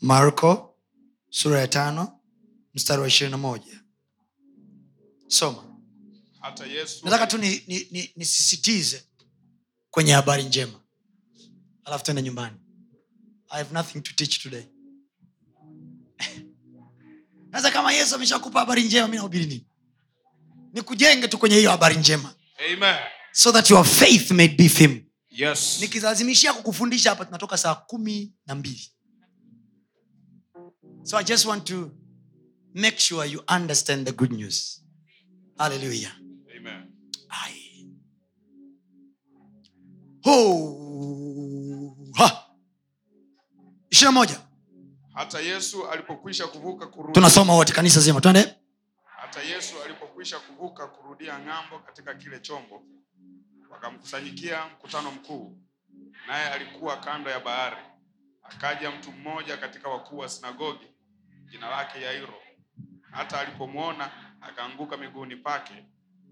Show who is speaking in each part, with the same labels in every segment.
Speaker 1: marko sura ya tano mstari wa ishirini na moja. Soma.
Speaker 2: Hata yesu
Speaker 1: nataka tu nisisitize ni, ni, ni kwenye habari njema. Alafu tende nyumbani. I have nothing to teach today. Sasa kama yesu ameshakupa habari njema mi nahubiri nini? Nikujenge tu kwenye hiyo habari njema.
Speaker 2: Amen.
Speaker 1: so that your faith may be firm.
Speaker 2: Yes.
Speaker 1: Nikilazimishia kukufundisha hapa tunatoka saa kumi na mbili so i just want to make sure you understand the good news hallelujah
Speaker 2: Amen.
Speaker 1: Ai. Oh, Ha. moja
Speaker 2: hata yesu alipokwisha kuvuka kurudi
Speaker 1: tunasoma wote kanisa zima twende
Speaker 2: hata yesu alipokwisha kuvuka kurudia ng'ambo katika kile chombo wakamkusanyikia mkutano mkuu naye alikuwa kando ya bahari akaja mtu mmoja katika wakuu wa sinagogi jina lake yairo. Hata alipomwona akaanguka miguuni pake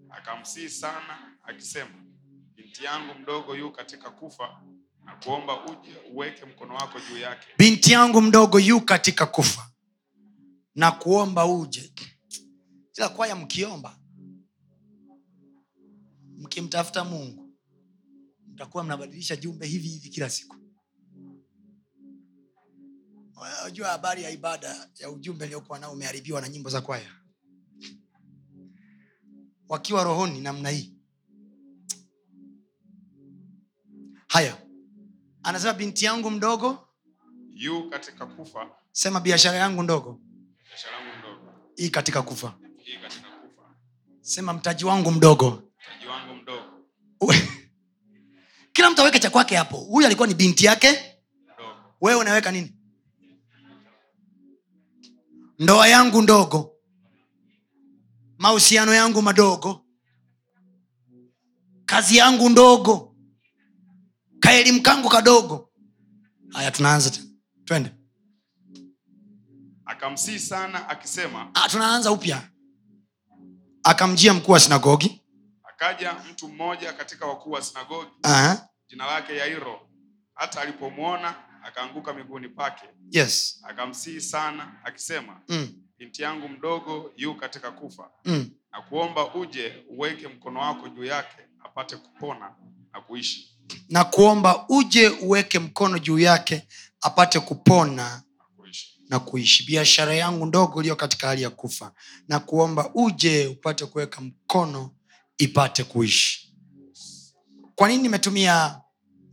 Speaker 2: akamsihi sana akisema binti yangu mdogo yu katika kufa na kuomba uje uweke mkono wako juu yake.
Speaker 1: Binti yangu mdogo yu katika kufa na kuomba uje. Ila kwaya mkiomba mkimtafuta mungu mtakuwa mnabadilisha jumbe hivi hivi kila siku unajua habari ya ibada ya ujumbe uliokuwa nao umeharibiwa na nyimbo za kwaya. Wakiwa rohoni namna hii. Haya. Anasema binti yangu mdogo.
Speaker 2: Yu katika kufa.
Speaker 1: Sema biashara yangu ndogo. Hii katika kufa.
Speaker 2: Hii katika kufa.
Speaker 1: Sema mtaji wangu mdogo.
Speaker 2: Mtaji wangu mdogo.
Speaker 1: Kila mtu aweke cha kwake hapo. Huyu alikuwa ni binti yake.
Speaker 2: Mdogo.
Speaker 1: Wewe unaweka nini ndoa yangu ndogo. Mahusiano yangu madogo. Kazi yangu ndogo. Kaelimu kangu kadogo. Haya tunaanza tena. Twende.
Speaker 2: Akamsii sana akisema
Speaker 1: ah, tunaanza upya. Akamjia mkuu wa sinagogi.
Speaker 2: akaja mtu mmoja katika wakuu wa sinagogi. Jina lake yairo. Hata alipomwona akaanguka miguuni pake
Speaker 1: yes.
Speaker 2: akamsihi sana akisema
Speaker 1: mm,
Speaker 2: binti yangu mdogo yu katika kufa.
Speaker 1: Mm.
Speaker 2: na kuomba uje uweke mkono wako juu yake apate kupona na kuishi.
Speaker 1: Na kuomba uje uweke mkono juu yake apate kupona
Speaker 2: na kuishi.
Speaker 1: biashara yangu ndogo iliyo katika hali ya kufa. Na kuomba uje upate kuweka mkono ipate kuishi. Kwa nini nimetumia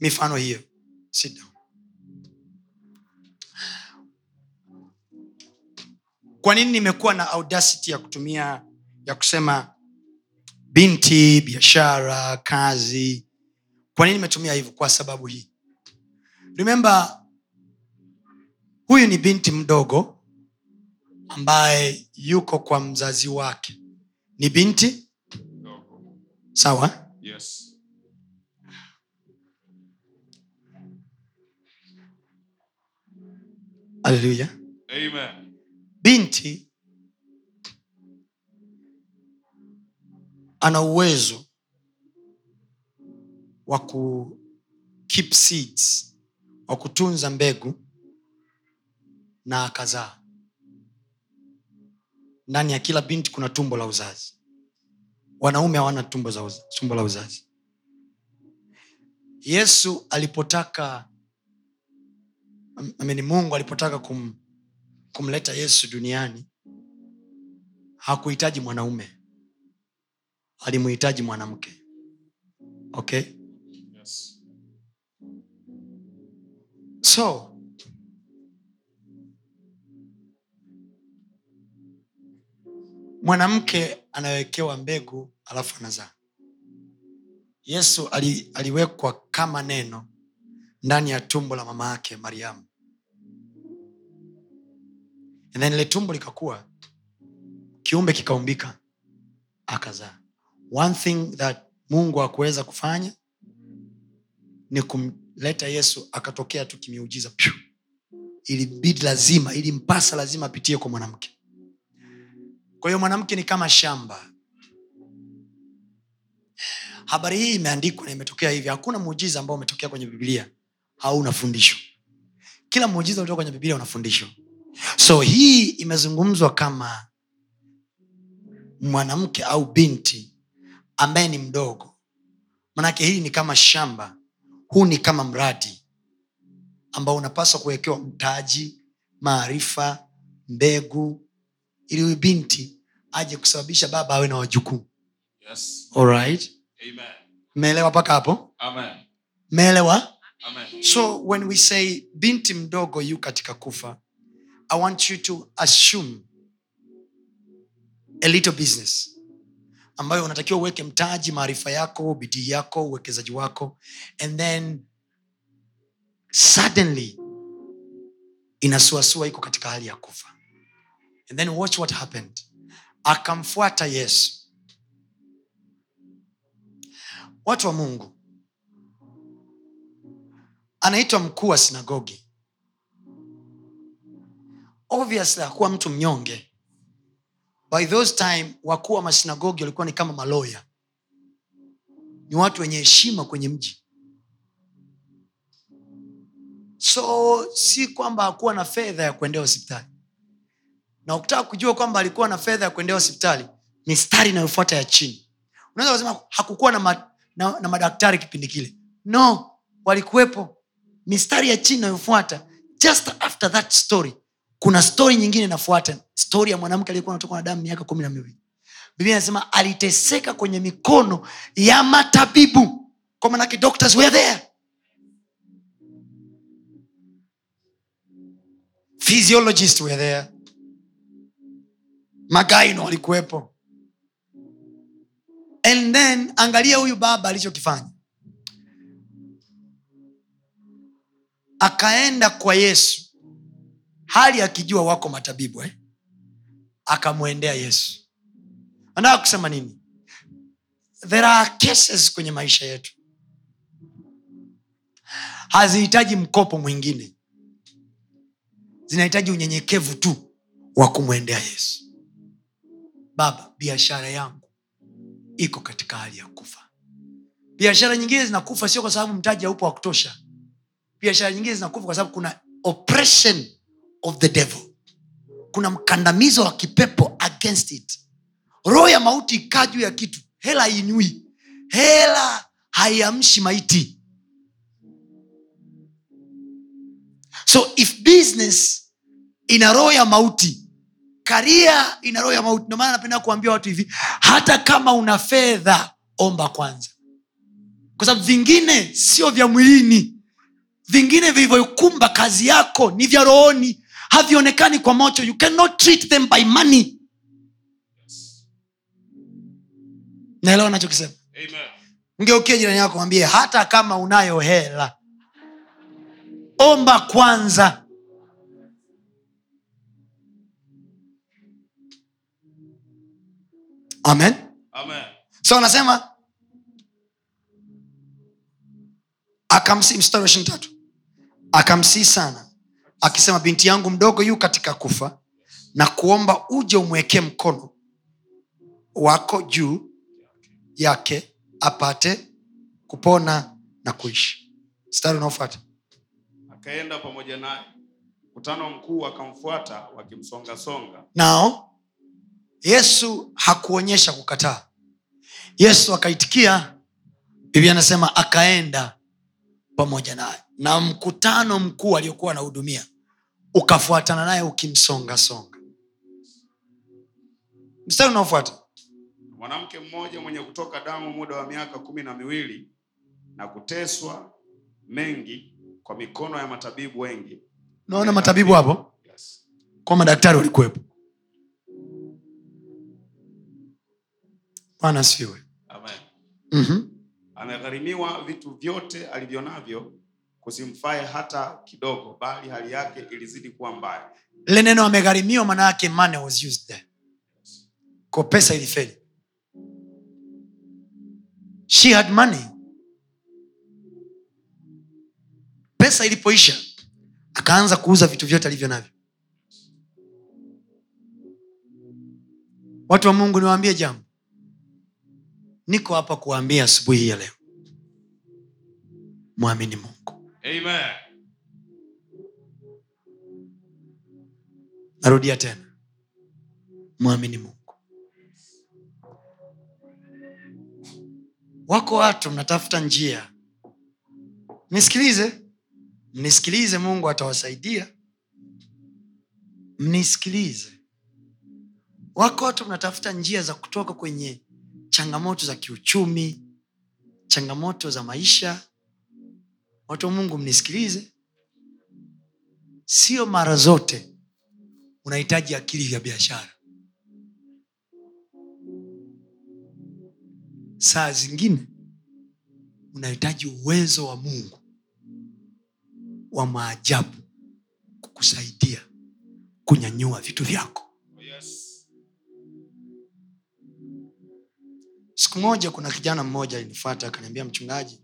Speaker 1: mifano hiyo? Sit down. Kwa nini nimekuwa na audacity ya kutumia ya kusema binti biashara kazi? Kwa nini nimetumia hivyo? Kwa sababu hii. Remember huyu ni binti mdogo ambaye yuko kwa mzazi wake. Ni binti?
Speaker 2: Mdogo
Speaker 1: sawa?
Speaker 2: Yes.
Speaker 1: Haleluya
Speaker 2: amen
Speaker 1: binti ana uwezo wa ku keep seeds wa kutunza mbegu na akazaa. Ndani ya kila binti kuna tumbo la uzazi. Wanaume hawana tumbo, za uzazi, tumbo la uzazi. Yesu alipotaka amini mungu alipotaka kum, kumleta yesu duniani hakuhitaji mwanaume alimuhitaji mwanamke. Okay?
Speaker 2: Yes.
Speaker 1: So mwanamke anawekewa mbegu alafu anazaa. Yesu ali, aliwekwa kama neno ndani ya tumbo la mama yake mariamu and then ile tumbo likakuwa kiumbe kikaumbika akazaa. One thing that mungu hakuweza kufanya ni kumleta yesu akatokea tu kimiujiza. Pyu! ilibidi lazima ilimpasa lazima apitie kwa mwanamke. Kwa hiyo mwanamke ni kama shamba. Habari hii imeandikwa na imetokea hivi hakuna muujiza ambao umetokea kwenye biblia hauna fundisho. Kila muujiza ulitoka kwenye biblia una so hii imezungumzwa kama mwanamke au binti ambaye ni mdogo. Manake hii ni kama shamba huu ni kama mradi ambao unapaswa kuwekewa mtaji maarifa mbegu ili huyu binti aje kusababisha baba awe na wajukuu.
Speaker 2: Yes. Amen.
Speaker 1: mpaka hapo?
Speaker 2: Meelewa
Speaker 1: so when we say binti mdogo yu katika kufa i want you to assume a little business ambayo unatakiwa uweke mtaji maarifa yako bidii yako uwekezaji wako. And then suddenly inasuasua iko katika hali ya kufa. And then watch what happened. Akamfuata yesu. Watu wa mungu anaitwa mkuu wa sinagogi obviously hakuwa mtu mnyonge. By those time wakuu wa masinagogi walikuwa ni kama maloya. Ni watu wenye heshima kwenye mji. So si kwamba hakuwa na fedha ya kuendea hospitali. Na ukitaka kujua kwamba alikuwa na fedha ya kuendea hospitali mistari inayofuata ya chini. Unaweza kusema hakukuwa na, ma, na, na madaktari kipindi kile. No walikuwepo. Mistari ya chini inayofuata. Just after that story kuna stori nyingine inafuata. Stori ya mwanamke aliyekuwa anatoka na damu miaka kumi na miwili. Biblia inasema aliteseka kwenye mikono ya matabibu. Kwa manake doctors were there. Physiologists were there. Magaino walikuwepo. And then angalia huyu baba alichokifanya. Akaenda kwa yesu hali akijua wako matabibu eh? akamwendea yesu. Anataka kusema nini? There are cases kwenye maisha yetu. Hazihitaji mkopo mwingine. Zinahitaji unyenyekevu tu wa kumwendea yesu. Baba biashara yangu iko katika hali ya kufa. Biashara nyingine zinakufa sio kwa sababu mtaji haupo wa kutosha. Biashara nyingine zinakufa kwa sababu kuna oppression of the devil. Kuna mkandamizo wa kipepo against it. Roho ya mauti ikaa juu ya kitu. Hela inywi hela haiamshi maiti. So if business ina roho ya mauti karia ina roho ya mauti ndio maana napenda kuambia watu hivi hata kama una fedha omba kwanza. Kwa sababu vingine sio vya mwilini. Vingine vilivyokumba kazi yako ni vya rohoni havionekani kwa macho. You cannot treat them by money. Naelewa nachokisema
Speaker 2: Amen.
Speaker 1: mgeukie jirani yako mwambie hata kama unayo hela omba kwanza. Amen.
Speaker 2: Amen.
Speaker 1: so anasema akamsii mstari wa ishiri tatu akamsii sana akisema binti yangu mdogo yu katika kufa na kuomba uje umwekee mkono wako juu yake apate kupona na kuishi. Mstari unaofuata.
Speaker 2: Akaenda pamoja naye. Mkutano mkuu akamfuata wakimsongasonga.
Speaker 1: nao yesu hakuonyesha kukataa. Yesu akaitikia. Biblia anasema akaenda pamoja naye. Na mkutano mkuu aliokuwa anahudumia ukafuatana naye ukimsongasonga. Mstari unaofuata.
Speaker 2: Mwanamke mmoja mwenye kutoka damu muda wa miaka kumi na miwili na kuteswa mengi kwa mikono ya matabibu wengi.
Speaker 1: unaona matabibu hapo?
Speaker 2: Yes.
Speaker 1: kwa madaktari walikuwepo. Bwana
Speaker 2: siwe
Speaker 1: mm-hmm.
Speaker 2: Amegharimiwa vitu vyote alivyo navyo kusimfae hata kidogo bali hali yake ilizidi kuwa mbaya.
Speaker 1: Lile neno amegharimiwa maana yake money was used there. Kwa pesa ilifeli. She had money. Pesa ilipoisha akaanza kuuza vitu vyote alivyo navyo. Watu wa mungu niwaambie jambo niko hapa kuwaambia asubuhi hii ya leo. Mwamini mungu.
Speaker 2: Amen.
Speaker 1: narudia tena. Mwamini mungu. Wako watu mnatafuta njia. Mnisikilize. Mnisikilize mungu atawasaidia. Mnisikilize. Wako watu mnatafuta njia za kutoka kwenye changamoto za kiuchumi changamoto za maisha. Watu wa mungu mnisikilize. Sio mara zote unahitaji akili ya biashara. Saa zingine unahitaji uwezo wa mungu wa maajabu kukusaidia kunyanyua vitu vyako siku moja kuna kijana mmoja alinifuata akaniambia mchungaji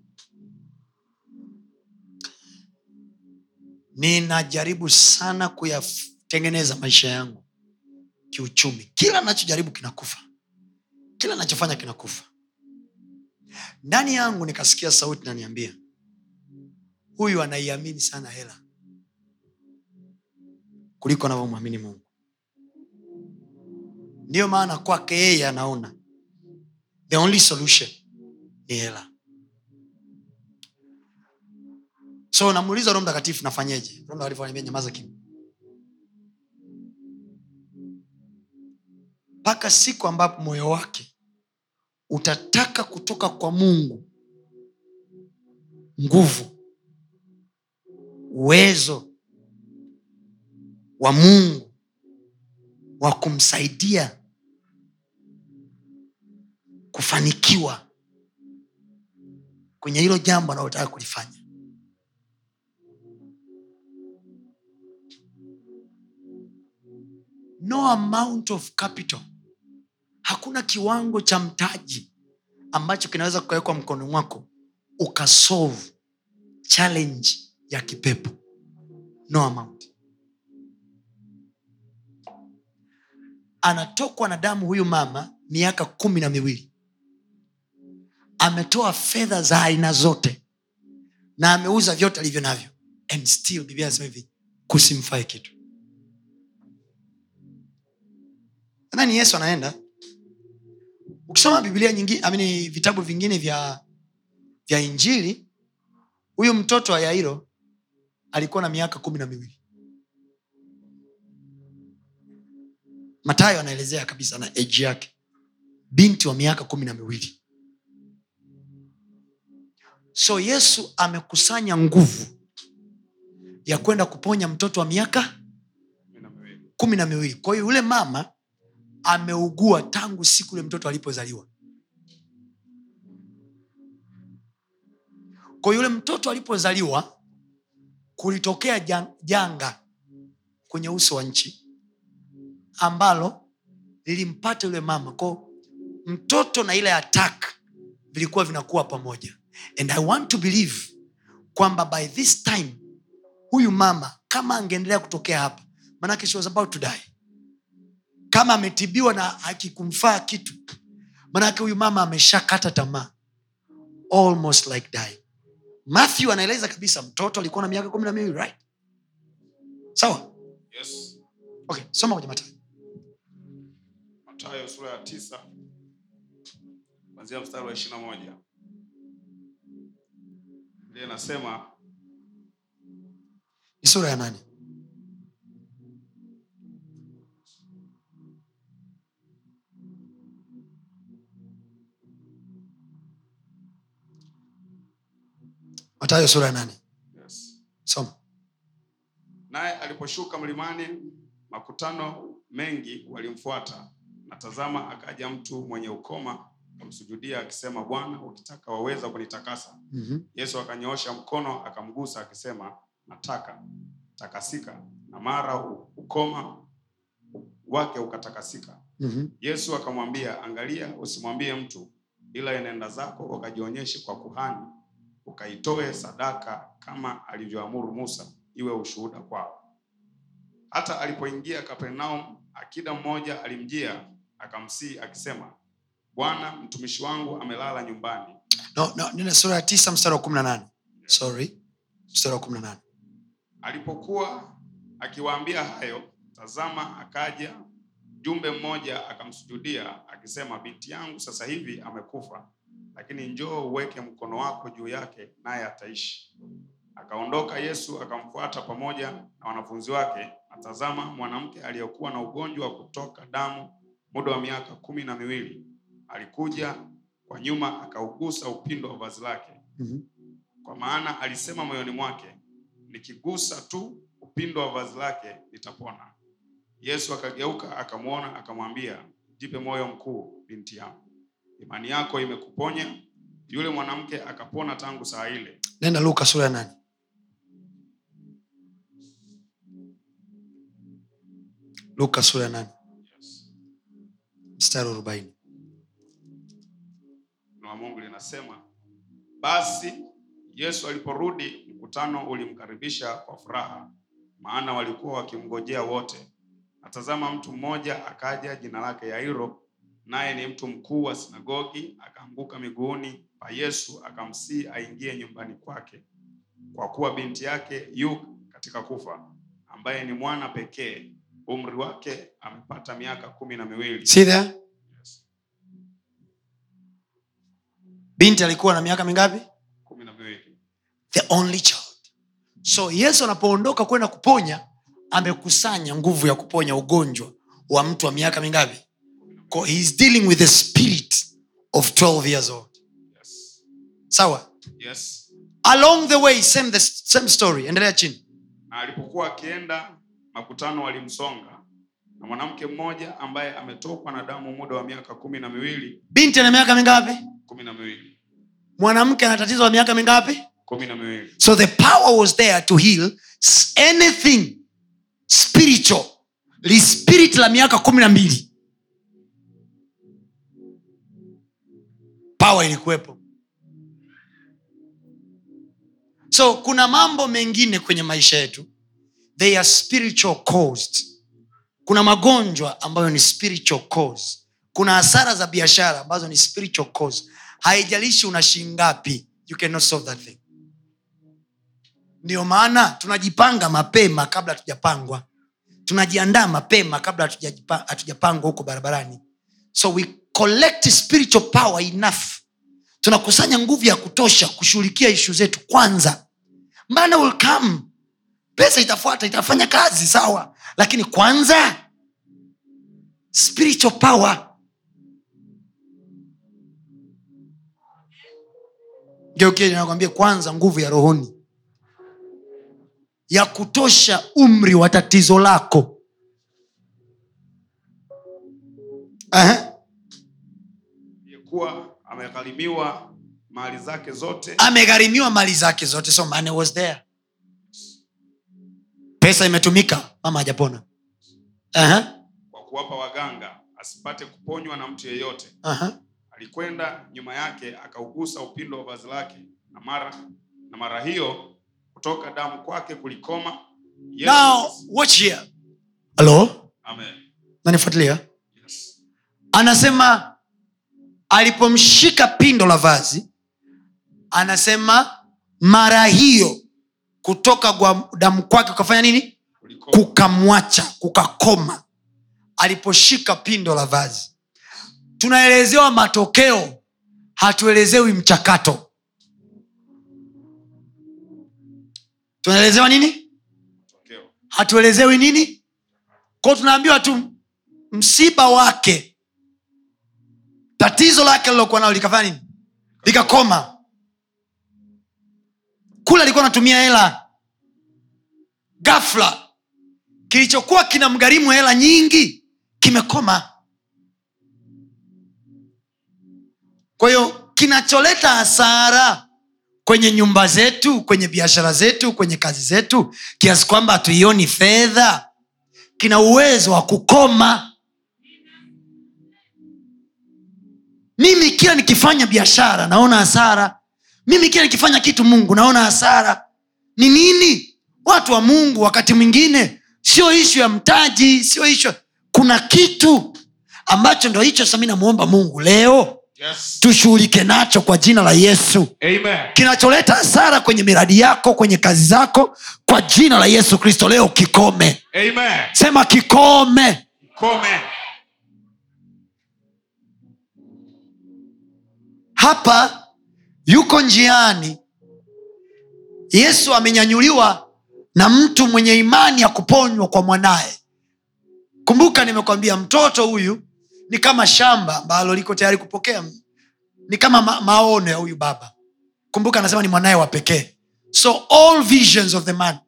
Speaker 1: ninajaribu sana kuyatengeneza maisha yangu kiuchumi. Kila nachojaribu kinakufa. Kila nachofanya kinakufa. Ndani yangu nikasikia sauti naniambia huyu anaiamini sana hela kuliko anavyomwamini mungu. Ndiyo maana kwake yeye anaona the only solution ni hela. So namuuliza roho mtakatifu nafanyeje? Roho mtakatifu ananiambia nyamaza kimya. Mpaka siku ambapo moyo wake utataka kutoka kwa mungu nguvu uwezo wa mungu wa kumsaidia kufanikiwa kwenye hilo jambo analotaka kulifanya. No amount of capital. Hakuna kiwango cha mtaji ambacho kinaweza kukawekwa mkono mwako ukasolve challenge ya kipepo. No amount. Anatokwa na damu huyu mama miaka kumi na miwili ametoa fedha za aina zote na ameuza vyote alivyo navyo and still biblia anasema hivi kusimfai kitu. Nadhani yesu anaenda. Ukisoma biblia nyingi amini vitabu vingine vya vya injili huyu mtoto wa yairo alikuwa na miaka kumi na miwili. Matayo anaelezea kabisa na eji yake. Binti wa miaka kumi na miwili so yesu amekusanya nguvu ya kwenda kuponya mtoto wa miaka
Speaker 2: Kumi na miwili.
Speaker 1: kwa hiyo yule mama ameugua tangu siku yule mtoto alipozaliwa. Kwa yule mtoto alipozaliwa kulitokea janga kwenye uso wa nchi ambalo lilimpata yule mama. Ko mtoto na ile atak vilikuwa vinakuwa pamoja and i want to believe kwamba by this time huyu mama kama angeendelea kutokea hapa manake she was about to die. Kama ametibiwa na akikumfaa kitu manake huyu mama ameshakata tamaa. Almost like dying. Matthew anaeleza kabisa mtoto alikuwa na miaka kumi na miwili right? Sawa?
Speaker 2: Yes.
Speaker 1: okay soma kwenye matayo
Speaker 2: matayo sura ya tisa kwanzia mstari wa ishirina moja Biblia inasema
Speaker 1: ni sura ya nani? matayo sura ya nane
Speaker 2: yes.
Speaker 1: soma
Speaker 2: naye aliposhuka mlimani makutano mengi walimfuata na tazama akaja mtu mwenye ukoma akamsujudia akisema bwana ukitaka waweza kunitakasa
Speaker 1: Mhm.
Speaker 2: yesu akanyoosha mkono akamgusa akisema nataka takasika na mara ukoma wake ukatakasika
Speaker 1: Mhm.
Speaker 2: yesu akamwambia angalia usimwambie mtu ila enenda zako ukajionyeshe kwa kuhani ukaitoe sadaka kama alivyoamuru musa iwe ushuhuda kwao hata alipoingia kapernaum akida mmoja alimjia akamsii akisema bwana mtumishi wangu amelala nyumbani.
Speaker 1: No, no, nina sura ya tisa mstari wa kumi na nane. Sorry mstari wa kumi na nane.
Speaker 2: Alipokuwa akiwaambia hayo tazama akaja jumbe mmoja akamsujudia akisema binti yangu sasa hivi amekufa lakini njoo uweke mkono wako juu yake naye ataishi. Akaondoka yesu akamfuata pamoja na wanafunzi wake atazama mwanamke aliyekuwa na ugonjwa wa kutoka damu muda wa miaka kumi na miwili alikuja kwa nyuma akaugusa upindo wa vazi lake.
Speaker 1: Mhm.
Speaker 2: kwa maana alisema moyoni mwake nikigusa tu upindo wa vazi lake nitapona. Yesu akageuka akamwona akamwambia jipe moyo mkuu binti yangu. Imani yako imekuponya. Yule mwanamke akapona tangu saa ile.
Speaker 1: Nenda luka sura ya nane. Luka sura ya nane. Mstari wa arobaini
Speaker 2: linasema basi yesu aliporudi mkutano ulimkaribisha kwa furaha maana walikuwa wakimngojea wote. Natazama mtu mmoja akaja jina lake yairo naye ni mtu mkuu wa sinagogi akaanguka miguuni pa yesu akamsii aingie nyumbani kwake kwa kuwa binti yake yu katika kufa ambaye ni mwana pekee. Umri wake amepata miaka kumi na miwili.
Speaker 1: See there
Speaker 2: Yes,
Speaker 1: binti alikuwa na miaka mingapi? The only child. So yesu anapoondoka kwenda kuponya amekusanya nguvu ya kuponya ugonjwa wa mtu wa miaka mingapi? He is dealing with the spirit of 12 years old.
Speaker 2: Yes.
Speaker 1: sawa?
Speaker 2: Yes.
Speaker 1: Along the way same, the same story. Endelea chini.
Speaker 2: Na alipokuwa akienda makutano walimsonga na mwanamke mmoja ambaye ametokwa na damu muda wa miaka kumi na miwili.
Speaker 1: Binti ana miaka mingapi?
Speaker 2: Kumi na miwili
Speaker 1: mwanamke ana tatizo la miaka mingapi?
Speaker 2: Kumi na miwili.
Speaker 1: So the power was there to heal anything spiritual. Li spirit la miaka kumi na mbili. Power ilikuwepo. So kuna mambo mengine kwenye maisha yetu. They are spiritual caused. Kuna magonjwa ambayo ni spiritual cause kuna hasara za biashara ambazo ni spiritual cause haijalishi una thing. Ndio maana tunajipanga mapema kabla hatujapangwa. Tunajiandaa mapema kabla hatujapangwa huko barabarani. So we collect spiritual power enough. Tunakusanya nguvu ya kutosha kushughulikia ishu zetu kwanza. Mana will come. Pesa itafuata itafanya kazi sawa. Lakini kwanza spiritual power geukie nakwambia kwanza nguvu ya rohoni. Ya kutosha umri wa tatizo lako.
Speaker 2: Amegharimiwa mali zake zote.
Speaker 1: Amegharimiwa mali zake zote so money was there. Pesa imetumika mama hajapona.
Speaker 2: Kwa kuwapa waganga asipate kuponywa na mtu yeyote.
Speaker 1: Aha.
Speaker 2: Alikwenda nyuma yake akaugusa upindo wa vazi lake. Na mara na mara hiyo kutoka damu kwake kulikoma Yesu-
Speaker 1: now watch here. Halo
Speaker 2: Amen.
Speaker 1: nanifuatilia?
Speaker 2: Yes.
Speaker 1: anasema alipomshika pindo la vazi anasema mara hiyo kutoka kwa damu kwake ukafanya nini? Kukamwacha kukakoma. Aliposhika pindo la vazi tunaelezewa matokeo hatuelezewi mchakato. Tunaelezewa nini? Hatuelezewi nini? Kwao tunaambiwa tu msiba wake tatizo lake lilokuwa nalo likafanya nini? Likakoma. Kule alikuwa anatumia hela. Gafla kilichokuwa kinamgharimu hela nyingi kimekoma kwa hiyo kinacholeta hasara kwenye nyumba zetu kwenye biashara zetu kwenye kazi zetu kiasi kwamba hatuioni fedha kina uwezo wa kukoma. Mimi kila nikifanya biashara naona hasara. Mimi kila nikifanya kitu mungu naona hasara. Ni nini? Watu wa mungu wakati mwingine sio ishu ya mtaji sio ishu kuna kitu ambacho ndo hicho sasa mi namwomba mungu leo
Speaker 2: Yes.
Speaker 1: tushughulike nacho kwa jina la yesu
Speaker 2: Amen.
Speaker 1: kinacholeta hasara kwenye miradi yako kwenye kazi zako kwa jina la yesu kristo leo kikome
Speaker 2: Amen.
Speaker 1: sema kikome
Speaker 2: kikome.
Speaker 1: hapa yuko njiani yesu amenyanyuliwa na mtu mwenye imani ya kuponywa kwa mwanaye kumbuka nimekwambia mtoto huyu ni kama shamba ambalo liko tayari kupokea. Ni kama ma- maono ya huyu baba. Kumbuka anasema ni mwanaye wa pekee. So all visions of the man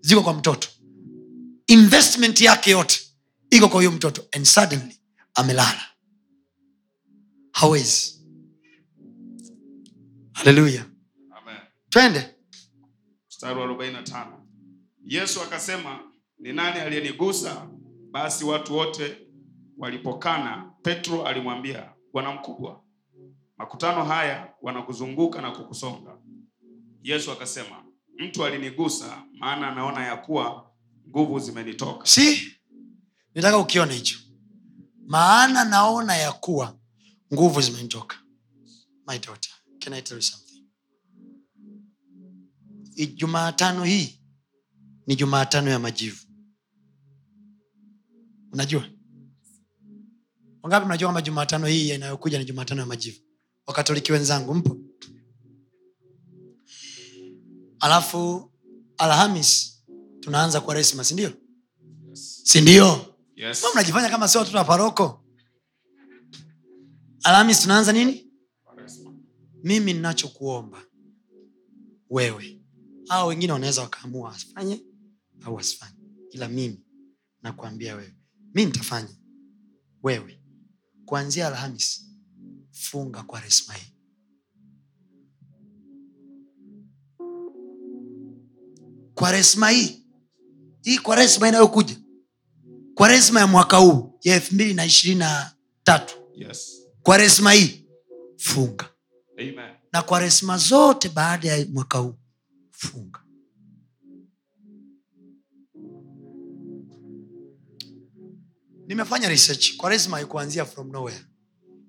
Speaker 1: ziko kwa mtoto. Investment yake yote iko kwa huyo mtoto and suddenly amelala. Hawezi. Haleluya twende.
Speaker 2: Mstari wa 45 yesu akasema ni nani aliyenigusa? Basi watu wote walipokana petro alimwambia bwana mkubwa makutano haya wanakuzunguka na kukusonga. Yesu akasema mtu alinigusa maana anaona ya kuwa nguvu zimenitoka.
Speaker 1: Si? Nitaka ukione hicho. Maana naona ya kuwa nguvu zimenitoka. My daughter can i tell you something? Jumaatano hii ni jumaatano ya majivu. Unajua wangapi mnajua kwamba jumatano hii inayokuja ni jumatano ya majivu? Wakatoliki wenzangu mpo? Alafu alhamis tunaanza kwa resma sindio sindio
Speaker 2: yes.
Speaker 1: Mnajifanya kama sio watoto wa paroko? Alhamis tunaanza nini? Mimi ninachokuomba wewe au wengine wanaweza wakaamua asifanye au asifanye ila mimi nakuambia wewe mi nitafanya wewe kuanzia alhamis funga kwa resma hii kwa resma hii hii kwa resma inayokuja kwa resma ya mwaka huu ya elfu mbili na ishirini na tatu
Speaker 2: yes.
Speaker 1: kwa resma hii funga
Speaker 2: Amen.
Speaker 1: na kwa resma zote baada ya mwaka huu funga nimefanya research. Kwaresma ikuanzia from nowhere.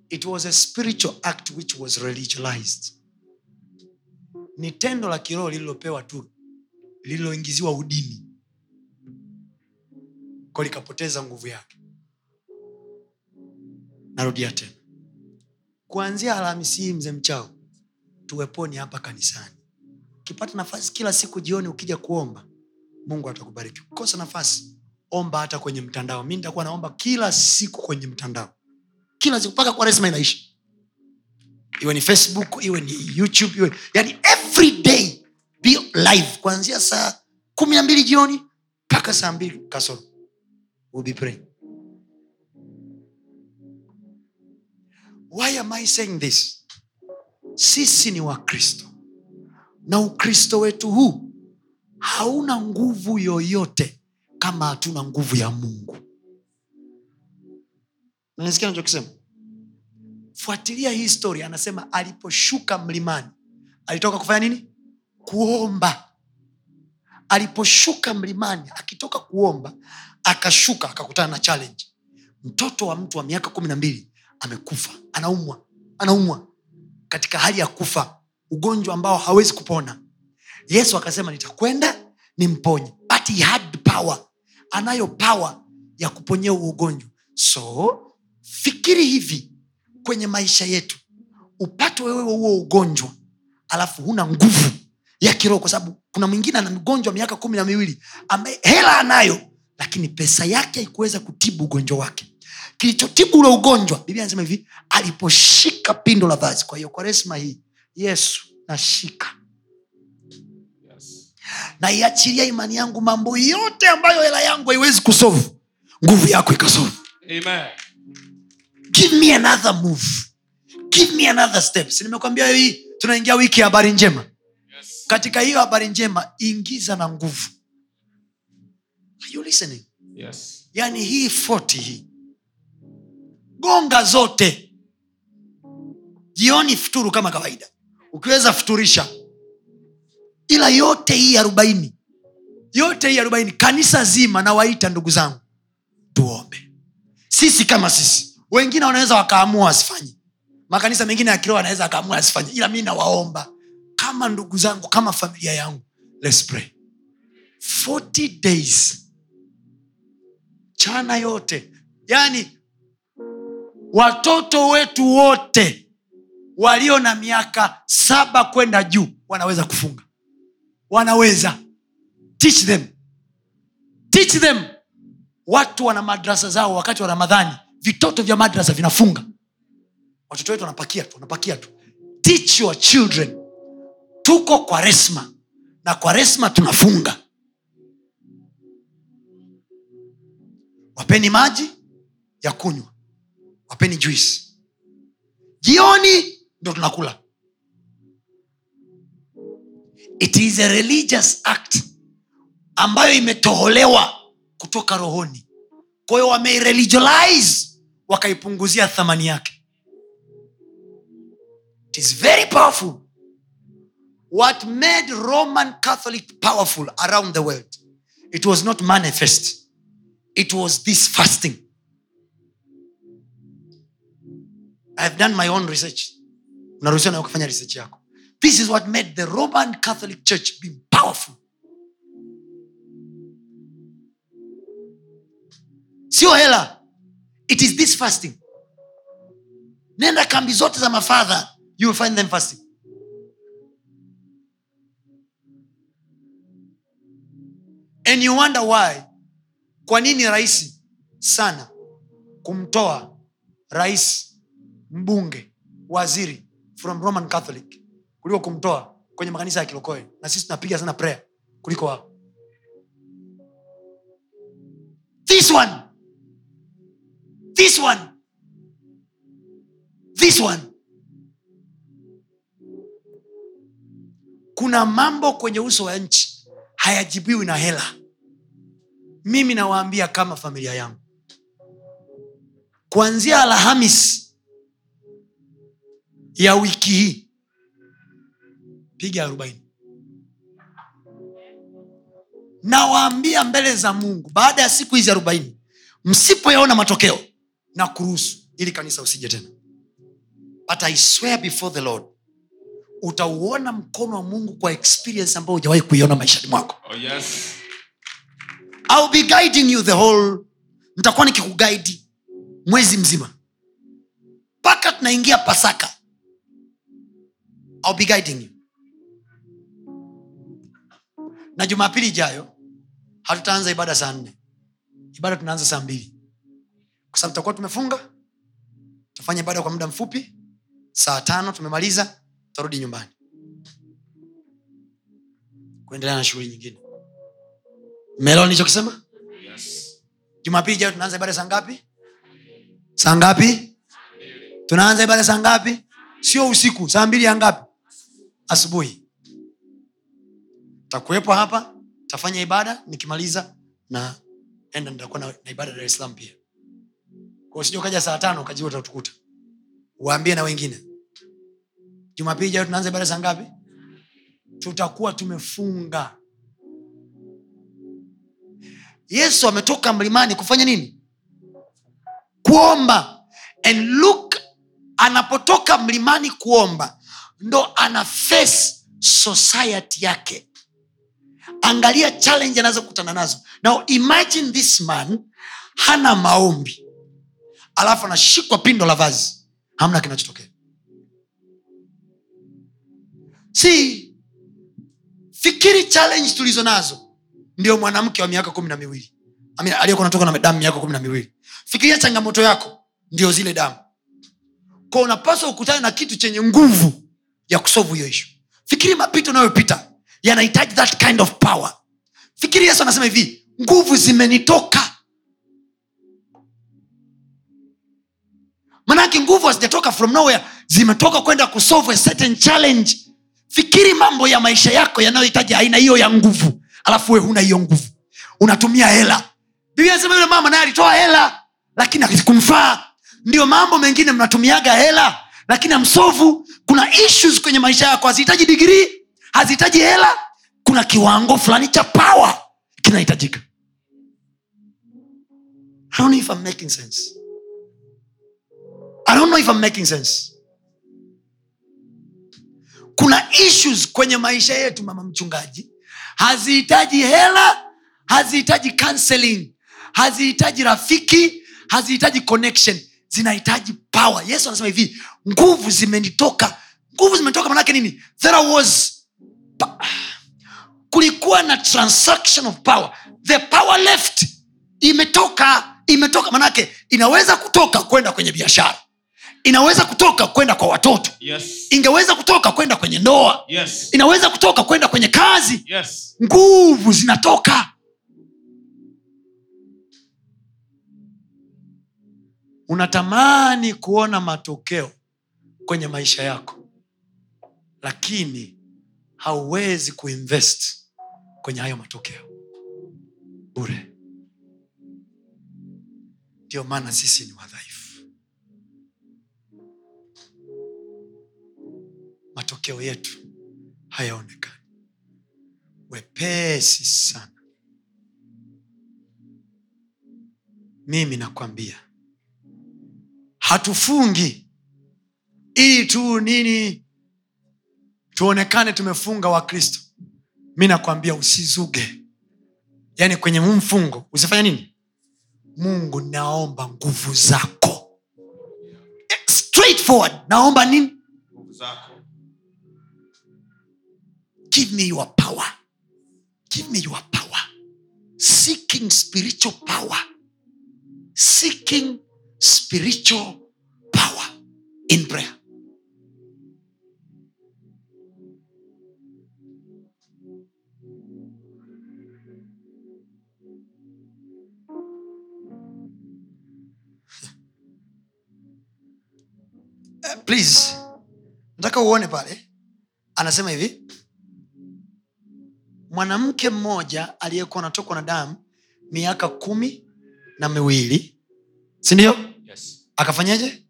Speaker 1: It was a spiritual act which was religioused. Ni tendo la kiroho lililopewa tu lililoingiziwa udini. Ko likapoteza nguvu yake. Narudia tena. Kuanzia alhamisi hii mzee mchao tuweponi hapa kanisani. Ukipata nafasi kila siku jioni ukija kuomba mungu atakubariki. Kukosa nafasi omba hata kwenye mtandao. Mi nitakuwa naomba kila siku kwenye mtandao. Kila siku mpaka kwaresma inaisha. Iwe ni facebook iwe ni youtube iwe yani every day be live. Kuanzia saa kumi na mbili jioni mpaka saa mbili kasoro. We'll be why am i saying this? Sisi ni wakristo. Na ukristo wetu huu hauna nguvu yoyote kama hatuna nguvu ya mungu. Nanisikia nachokisema fuatilia hii story anasema aliposhuka mlimani alitoka kufanya nini? Kuomba. Aliposhuka mlimani akitoka kuomba akashuka akakutana na challenge. Mtoto wa mtu wa miaka kumi na mbili amekufa anaumwa anaumwa katika hali ya kufa ugonjwa ambao hawezi kupona. Yesu akasema nitakwenda nimponye. But he had power anayo pawa ya kuponyea huo ugonjwa. So fikiri hivi kwenye maisha yetu. Upate wewe huo ugonjwa alafu huna nguvu ya kiroho kwa sababu kuna mwingine ana mgonjwa miaka kumi na miwili ambaye hela anayo lakini pesa yake haikuweza kutibu ugonjwa wake. Kilichotibu ule ugonjwa biblia anasema hivi aliposhika pindo la vazi. Kwa hiyo kwa resma hii yesu nashika. Naiachilia imani yangu mambo yote ambayo hela yangu haiwezi kusovu nguvu yako ikasovu give me another move. Give me another step. Nimekwambia hii tunaingia wiki ya habari njema?
Speaker 2: Yes.
Speaker 1: katika hiyo habari njema ingiza na nguvu. Are you listening?
Speaker 2: Yes.
Speaker 1: yani hii 40 hii. Gonga zote. Jioni futuru kama kawaida. Ukiweza futurisha ila yote hii arobaini yote hii arobaini kanisa zima nawaita ndugu zangu tuombe. Sisi kama sisi wengine wanaweza wakaamua wasifanye makanisa mengine ya kiroho anaweza akaamua asifanye ila mi nawaomba kama ndugu zangu kama familia yangu Let's pray. 40 days chana yote. Yaani watoto wetu wote walio na miaka saba kwenda juu wanaweza kufunga wanaweza. Teach them. Teach them. Watu wana madrasa zao wakati wa ramadhani. Vitoto vya madrasa vinafunga. Watoto wetu wanapakia tu wanapakia tu. Teach your children. Tuko kwa resma na kwa resma tunafunga. Wapeni maji ya kunywa. Wapeni juisi jioni ndo tunakula it is a religious act ambayo imetoholewa kutoka rohoni. Kwa hiyo wakaipunguzia thamani yake. It is very powerful. What made roman catholic powerful around the world it was not manifest. It was this fasting. I've done my own research. Unaruhusiwa nayo kufanya research yako this is what made the roman catholic church be powerful. Sio hela. It is this fasting. Nenda kambi zote za mafadha you will find them fasting. And you wonder why kwa nini rahisi sana kumtoa rais mbunge waziri from roman catholic kuliko kumtoa kwenye makanisa ya kilokoe. Na sisi tunapiga sana prayer kuliko wao. This one. This one. This one. Kuna mambo kwenye uso wa nchi hayajibiwi na hela. Mimi nawaambia kama familia yangu. Kuanzia alhamis ya wiki hii piga arobaini. Nawaambia mbele za mungu baada ya siku hizi arobaini msipoyaona matokeo na kuruhusu ili kanisa usije tena. But i swear before the lord utauona mkono wa mungu kwa experience ambayo hujawahi kuiona maishani mwako.
Speaker 2: Oh, yes.
Speaker 1: I'll be guiding you the whole nitakuwa nikikugaidi mwezi mzima. Mpaka tunaingia pasaka I'll be guiding you na jumapili ijayo hatutaanza ibada saa nne. Ibada tunaanza saa mbili. Kwa sababu tutakuwa tumefunga tutafanya ibada kwa muda mfupi saa tano tumemaliza tutarudi nyumbani. Kuendelea na shughuli nyingine. Melewa nilichokisema?
Speaker 2: Yes.
Speaker 1: jumapili ijayo tunaanza ibada saa ngapi? Saa ngapi? Tunaanza ibada saa ngapi? Sio usiku saa mbili ya ngapi? Asubuhi takuwepo hapa tafanya ibada nikimaliza na enda nitakuwa na, na ibada dar es pia. Kwa usija ukaja saa tano ukajiwa utatukuta. Waambie na wengine. Jumapili jao tunaanza ibada saa ngapi? Tutakuwa tumefunga. Yesu ametoka mlimani kufanya nini? Kuomba. And look anapotoka mlimani kuomba ndo ana face society yake angalia challenge anazokutana nazo. Now imagine this man hana maombi. Alafu anashikwa pindo la vazi. Hamna kinachotokea. Si fikiri challenge tulizo nazo. Ndio mwanamke wa miaka kumi na miwili. Aliyekuwa natoka na damu miaka kumi na miwili. Fikiria changamoto yako. Ndio zile damu. Kwa unapaswa ukutane na kitu chenye nguvu ya kusovu hiyo ishu fikiri mapito unayopita yanahitaji that kind of power. Fikiri yesu anasema hivi nguvu zimenitoka. Manake nguvu hazijatoka from nowhere zimetoka kwenda kusolve a certain challenge. Fikiri mambo ya maisha yako yanayohitaji aina hiyo ya nguvu alafu we huna hiyo nguvu. Unatumia hela. Anasema yule mama naye alitoa hela lakini akikumfaa ndio mambo mengine mnatumiaga hela lakini amsovu kuna issues kwenye maisha yako hazihitaji digrii hazihitaji hela kuna kiwango fulani cha power kinahitajika. Kuna issues kwenye maisha yetu mama mchungaji. Hazihitaji hela hazihitaji counseling hazihitaji rafiki hazihitaji connection. Zinahitaji power. Yesu anasema hivi nguvu zimenitoka. Nguvu zimetoka manake nini? There was pa- kulikuwa na transaction of power the power left imetoka imetoka manake inaweza kutoka kwenda kwenye biashara inaweza kutoka kwenda kwa watoto
Speaker 2: Yes.
Speaker 1: ingeweza kutoka kwenda kwenye ndoa
Speaker 2: Yes.
Speaker 1: inaweza kutoka kwenda kwenye kazi
Speaker 2: Yes.
Speaker 1: nguvu zinatoka unatamani kuona matokeo kwenye maisha yako lakini hauwezi kuinvest kwenye hayo matokeo. Bure. Ndio maana sisi ni wadhaifu. Matokeo yetu hayaonekani. Wepesi sana. Mimi nakwambia hatufungi ili tu nini tuonekane tumefunga wakristo. Mi nakwambia usizuge. Yaani kwenye huu mfungo usifanya nini? Mungu naomba nguvu zako. Straightforward naomba nini?
Speaker 2: Nguvu zako.
Speaker 1: give me your power. Give me your power. Seeking spiritual power. Seeking spiritual power in prayer please nataka uone pale. Anasema hivi mwanamke mmoja aliyekuwa anatokwa na damu miaka kumi na miwili sindio
Speaker 3: yes.
Speaker 1: akafanyaje?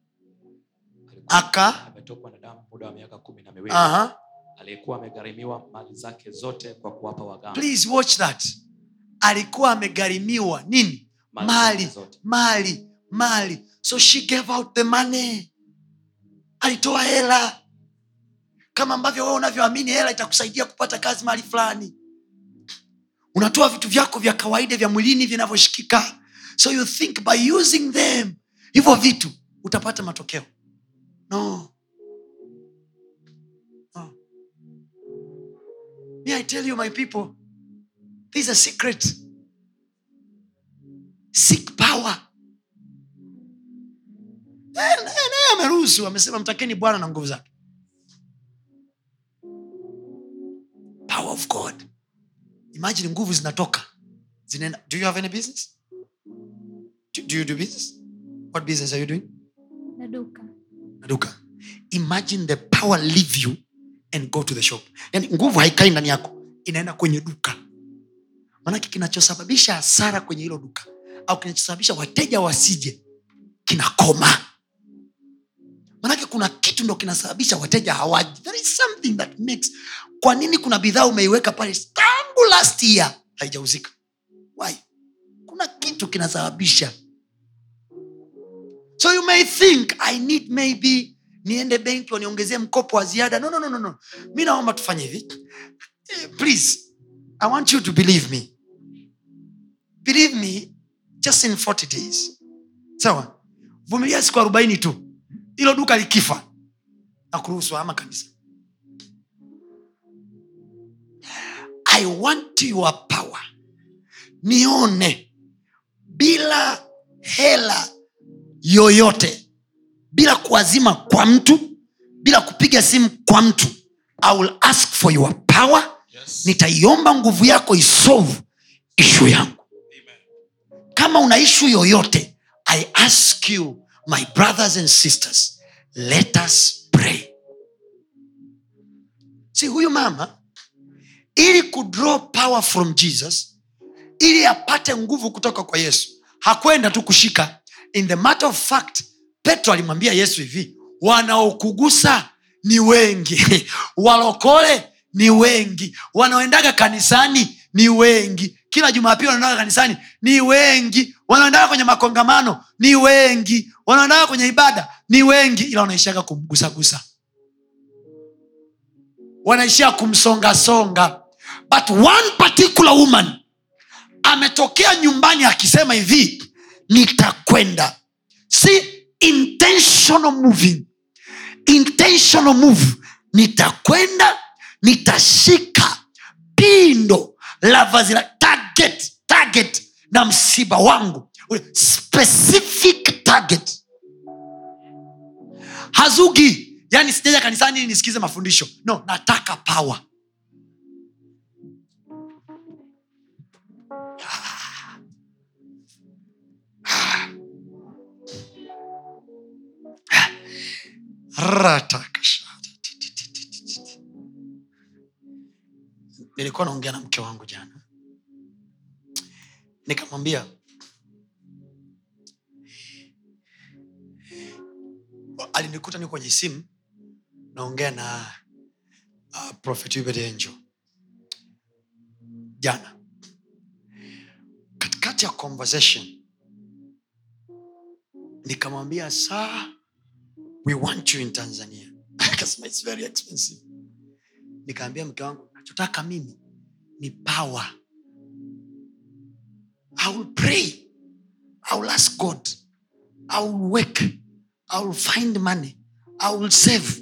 Speaker 1: Aka
Speaker 3: ametokwa na damu muda wa miaka kumi na miwili.
Speaker 1: Aha.
Speaker 3: Aliyekuwa amegharimiwa mali zake zote kwa kuwapa waganga.
Speaker 1: Please watch that. Alikuwa amegharimiwa nini?
Speaker 3: Mali
Speaker 1: mali. Mali. So she gave out the money alitoa hela. Kama ambavyo wewe unavyoamini hela itakusaidia kupata kazi mahali fulani. Unatoa vitu vyako vya kawaida vya mwilini vinavyoshikika. So you think by using them hivyo vitu utapata matokeo. No. No. Me i tell you my people this is a secret. Seek power. And, naye naye ameruhusu amesema mtakeni bwana na nguvu zake. Power of god. Imagine nguvu zinatoka. Zinaenda do you have any business? Do, do you do business? What business are you doing?
Speaker 4: Na
Speaker 1: naduka imagine the power leave you and go to the shop. Yani nguvu haikai ndani yako inaenda kwenye duka. Manake kinachosababisha hasara kwenye hilo duka au kinachosababisha wateja wasije kinakoma manake kuna kitu ndo kinasababisha wateja hawaji. Kwa nini kuna bidhaa umeiweka pale? Tangu last year haijauzika. Kuna kitu kinasababisha. So you may think i need maybe niende benki waniongezee mkopo wa ziada. No, no, no, no, no. mi naomba tufanye hivi. Eh, please i want you to believe me. Believe me just in 40 days. Sawa? Vumilia siku arobaini tu hilo duka likifa. Na kuruhusu ama kanisa. I want your power. Nione bila hela yoyote bila kuazima kwa mtu bila kupiga simu kwa mtu. I will ask for your power.
Speaker 2: Yes.
Speaker 1: nitaiomba nguvu yako isolve ishu yangu. Kama una ishu yoyote i ask you my brothers and sisters let us pray. Si huyu mama ili kudraw power from jesus ili apate nguvu kutoka kwa yesu hakwenda tu kushika. In the matter of fact petro alimwambia yesu hivi wanaokugusa ni wengi walokole ni wengi wanaoendaga kanisani ni wengi kila jumapili wanaendaga kanisani ni wengi wanaoendaga kwenye makongamano ni wengi wanaoendaga kwenye ibada ni wengi ila wanaishaga kumgusagusa. Wanaishia kumsongasonga. But one particular woman ametokea nyumbani akisema hivi nitakwenda. Si intentional moving. Intentional move. Nitakwenda nitashika pindo la vazi la target target na msiba wangu Ule specific target. Hazugi yani sijaja kanisani nisikize mafundisho. No nataka power. Nilikuwa naongea na mke wangu jana. Nikamwambia alinikuta ni kwenye simu naongea na uh, prophet angel. Jana katikati ya conversation nikamwambia saa we want you in tanzania. Akasema, "It's very expensive. Nikaambia mke wangu nachotaka mimi ni power. I will pray. I will ask god. I will work i will find money. I will save.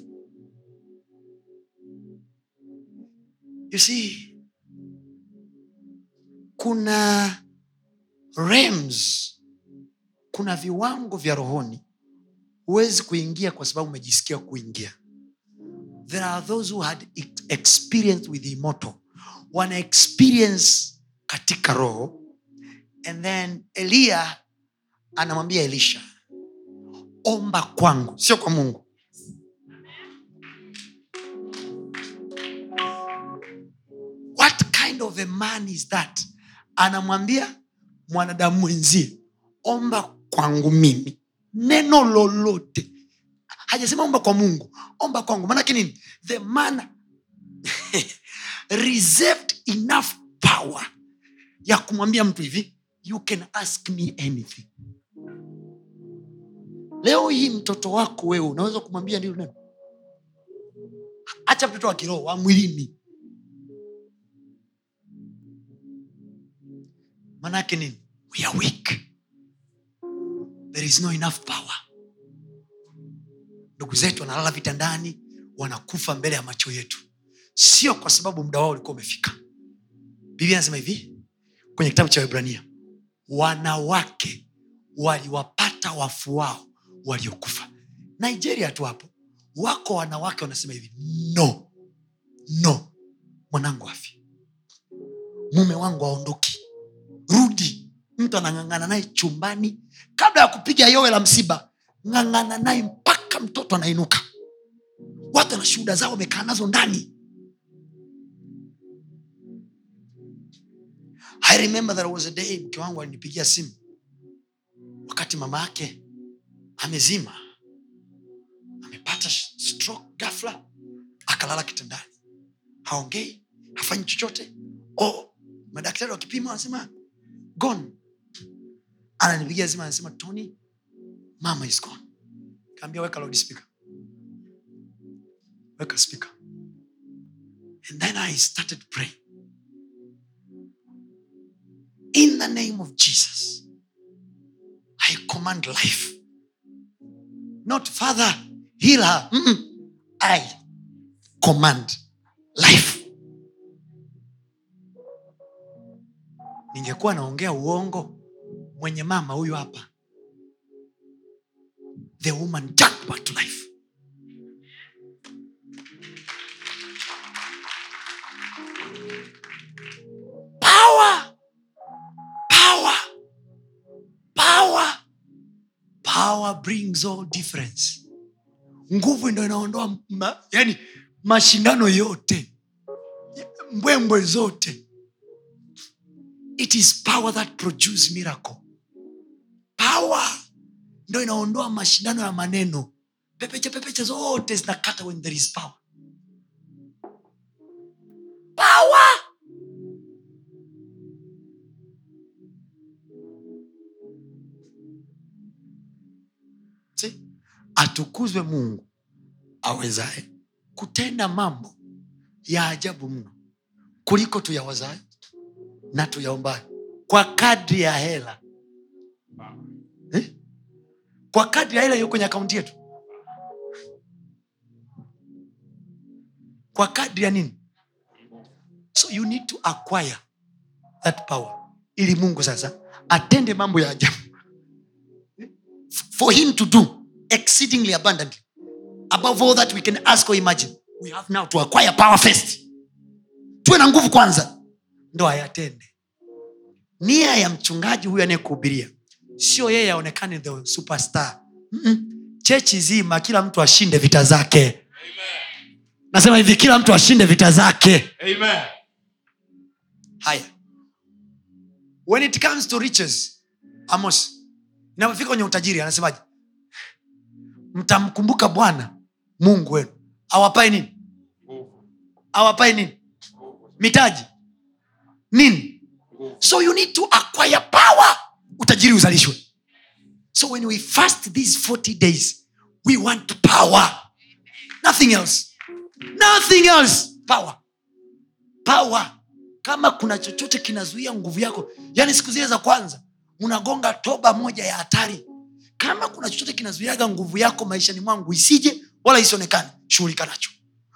Speaker 1: You see kuna realms kuna viwango vya rohoni. Huwezi kuingia kwa sababu umejisikia kuingia. There are those who had ex- experience with immortal. Wana experience katika roho. And then eliya anamwambia elisha omba kwangu sio kwa mungu. What kind of a man is that? Anamwambia mwanadamu mwenzie omba kwangu mimi. Neno lolote. Hajasema omba kwa mungu omba kwangu. Maanake nini? The man reserved enough power ya kumwambia mtu hivi you can ask me anything leo hii mtoto wako wewe unaweza kumwambia ndio neno? Hacha mtoto wa kiroho wa mwilini. Manake nini? We are weak. There is no enough power. Ndugu zetu wanalala vitandani wanakufa mbele ya macho yetu. Sio kwa sababu muda wao ulikuwa umefika. Biblia anasema hivi kwenye kitabu cha wibrania wanawake waliwapata wafu wao waliokufa. Nigeria tu hapo. Wako wanawake wanasema hivi no. No. Mwanangu afi mume wangu aondoki. Rudi. Mtu anang'ang'ana naye chumbani. Kabla ya kupiga yowe la msiba ng'ang'ana naye mpaka mtoto anainuka. Watu na shuhuda zao wamekaa nazo ndani. I remember there was a day mke wangu alinipigia simu. Wakati mama yake amezima. Amepata stroke gafla akalala kitandani. Haongei hafanyi chochote. O madaktari wakipima wanasema gone. Ananipigia zima anasema tony mama is gone. Kaambia weka loudspeaker weka speaker. And then i started praying. In the name of jesus i command life not father heal Mm-mm. i command life. Ningekuwa naongea uongo mwenye mama huyu hapa the woman jumped back to life. Power power brings all difference. Nguvu ndo inaondoa ma, yani mashindano yote mbwembwe zote. It is power that produce miracle. Power ndo inaondoa mashindano ya maneno. Pepecha pepecha zote zinakata when there is power. Power atukuzwe mungu awezaye kutenda mambo ya ajabu mno kuliko tuyawazayo na tuyaombayo kwa kadri ya hela. Eh? kwa kadri ya hela iliyo kwenye akaunti yetu. Kwa kadri ya nini? So you need to acquire that power ili mungu sasa atende mambo ya ajabu. For him to do exceedingly abundantly. Above all that we can ask or imagine we have now to acquire power first. Tuwe na nguvu kwanza. Ndo ayatende. Nia ya mchungaji huyu anayekuhubiria sio yeye aonekane the superstar. Mm-mm. chechi zima kila mtu ashinde vita zake. Nasema hivi kila mtu ashinde vita zake.
Speaker 2: Amen.
Speaker 1: haya. When it comes to riches amos inapofika kwenye utajiri anasemaje mtamkumbuka bwana mungu wenu. Awapae nini? Awapae nini? Mitaji. Nini? So you need to acquire power. Utajiri uzalishwe. So when we fast these 40 days we want power. Nothing else. Nothing else. Power. Power. Kama kuna chochote kinazuia nguvu yako yani siku zile za kwanza unagonga toba moja ya hatari kama kuna chochote kinazuiaga nguvu yako maishani mwangu isije wala isionekane shughulika nacho.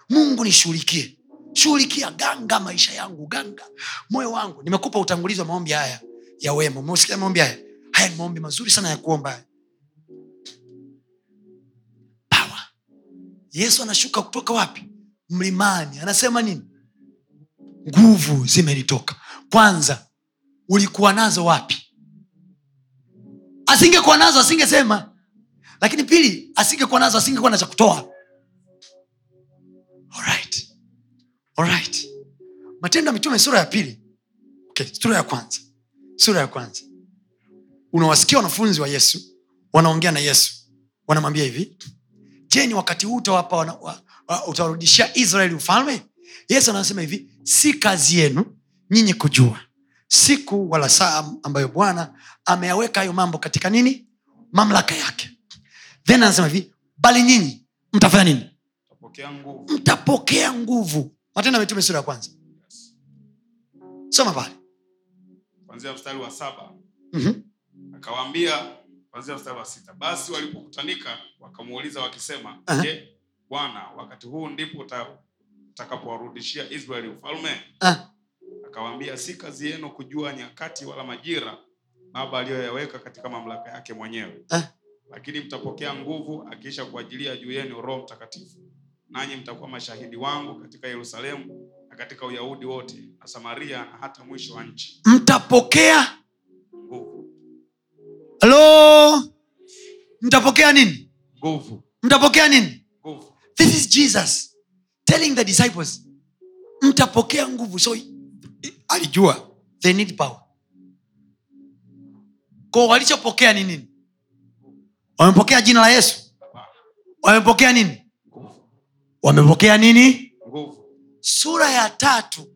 Speaker 1: Mungu nishughulikie. Shughulikia ganga maisha yangu ganga. Moyo wangu. Nimekupa utangulizi wa maombi haya ya wema. Umeusikia maombi haya? Haya ni maombi mazuri sana ya kuomba. Power. yesu anashuka kutoka wapi? Mlimani. Anasema nini? Nguvu zimenitoka. Kwanza ulikuwa nazo wapi asingekuwa nazo asingesema. Lakini pili asingekuwa nazo asingekuwa na cha kutoa. Matendo ya mitume sura ya pili. Okay, sura ya kwanza. Sura ya kwanza. Unawasikia wanafunzi wa yesu wanaongea na yesu. Wanamwambia hivi je ni wakati huu utawapa wa- wa- utawarudishia israeli ufalme? Yesu anasema hivi si kazi yenu nyinyi kujua siku wala saa ambayo bwana ameyaweka hayo mambo katika nini? Mamlaka yake. Then anasema hivi bali nyinyi mtafanya nini?
Speaker 2: Utapokea nguvu.
Speaker 1: mtapokea nguvu. Matendo ya mitume sura ya kwanza. Soma pale.
Speaker 2: Kwanzia mstari wa saba
Speaker 1: Mhm.
Speaker 2: akawaambia kwanzia mstari wa sita basi walipokutanika wakamuuliza wakisema
Speaker 1: Aha.
Speaker 2: je bwana wakati huu ndipo utakapowarudishia israeli ufalme?
Speaker 1: Ah,
Speaker 2: akawaambia si kazi yenu kujua nyakati wala majira baba aliyoyaweka katika mamlaka yake mwenyewe.
Speaker 1: Ah.
Speaker 2: lakini mtapokea nguvu akiisha kuajilia juu yenu roho mtakatifu. Nanyi mtakuwa mashahidi wangu katika yerusalemu na katika uyahudi wote na samaria na hata mwisho wa nchi.
Speaker 1: Mtapokea?
Speaker 2: Nguvu.
Speaker 1: Halo? Mtapokea nini?
Speaker 2: Nguvu.
Speaker 1: Mtapokea nini?
Speaker 2: Nguvu.
Speaker 1: This is jesus telling the disciples mtapokea nguvu. So alijua. They need power. Ko walichopokea ni nini? Wamepokea jina la yesu. Wamepokea nini? Wamepokea nini? Sura ya tatu.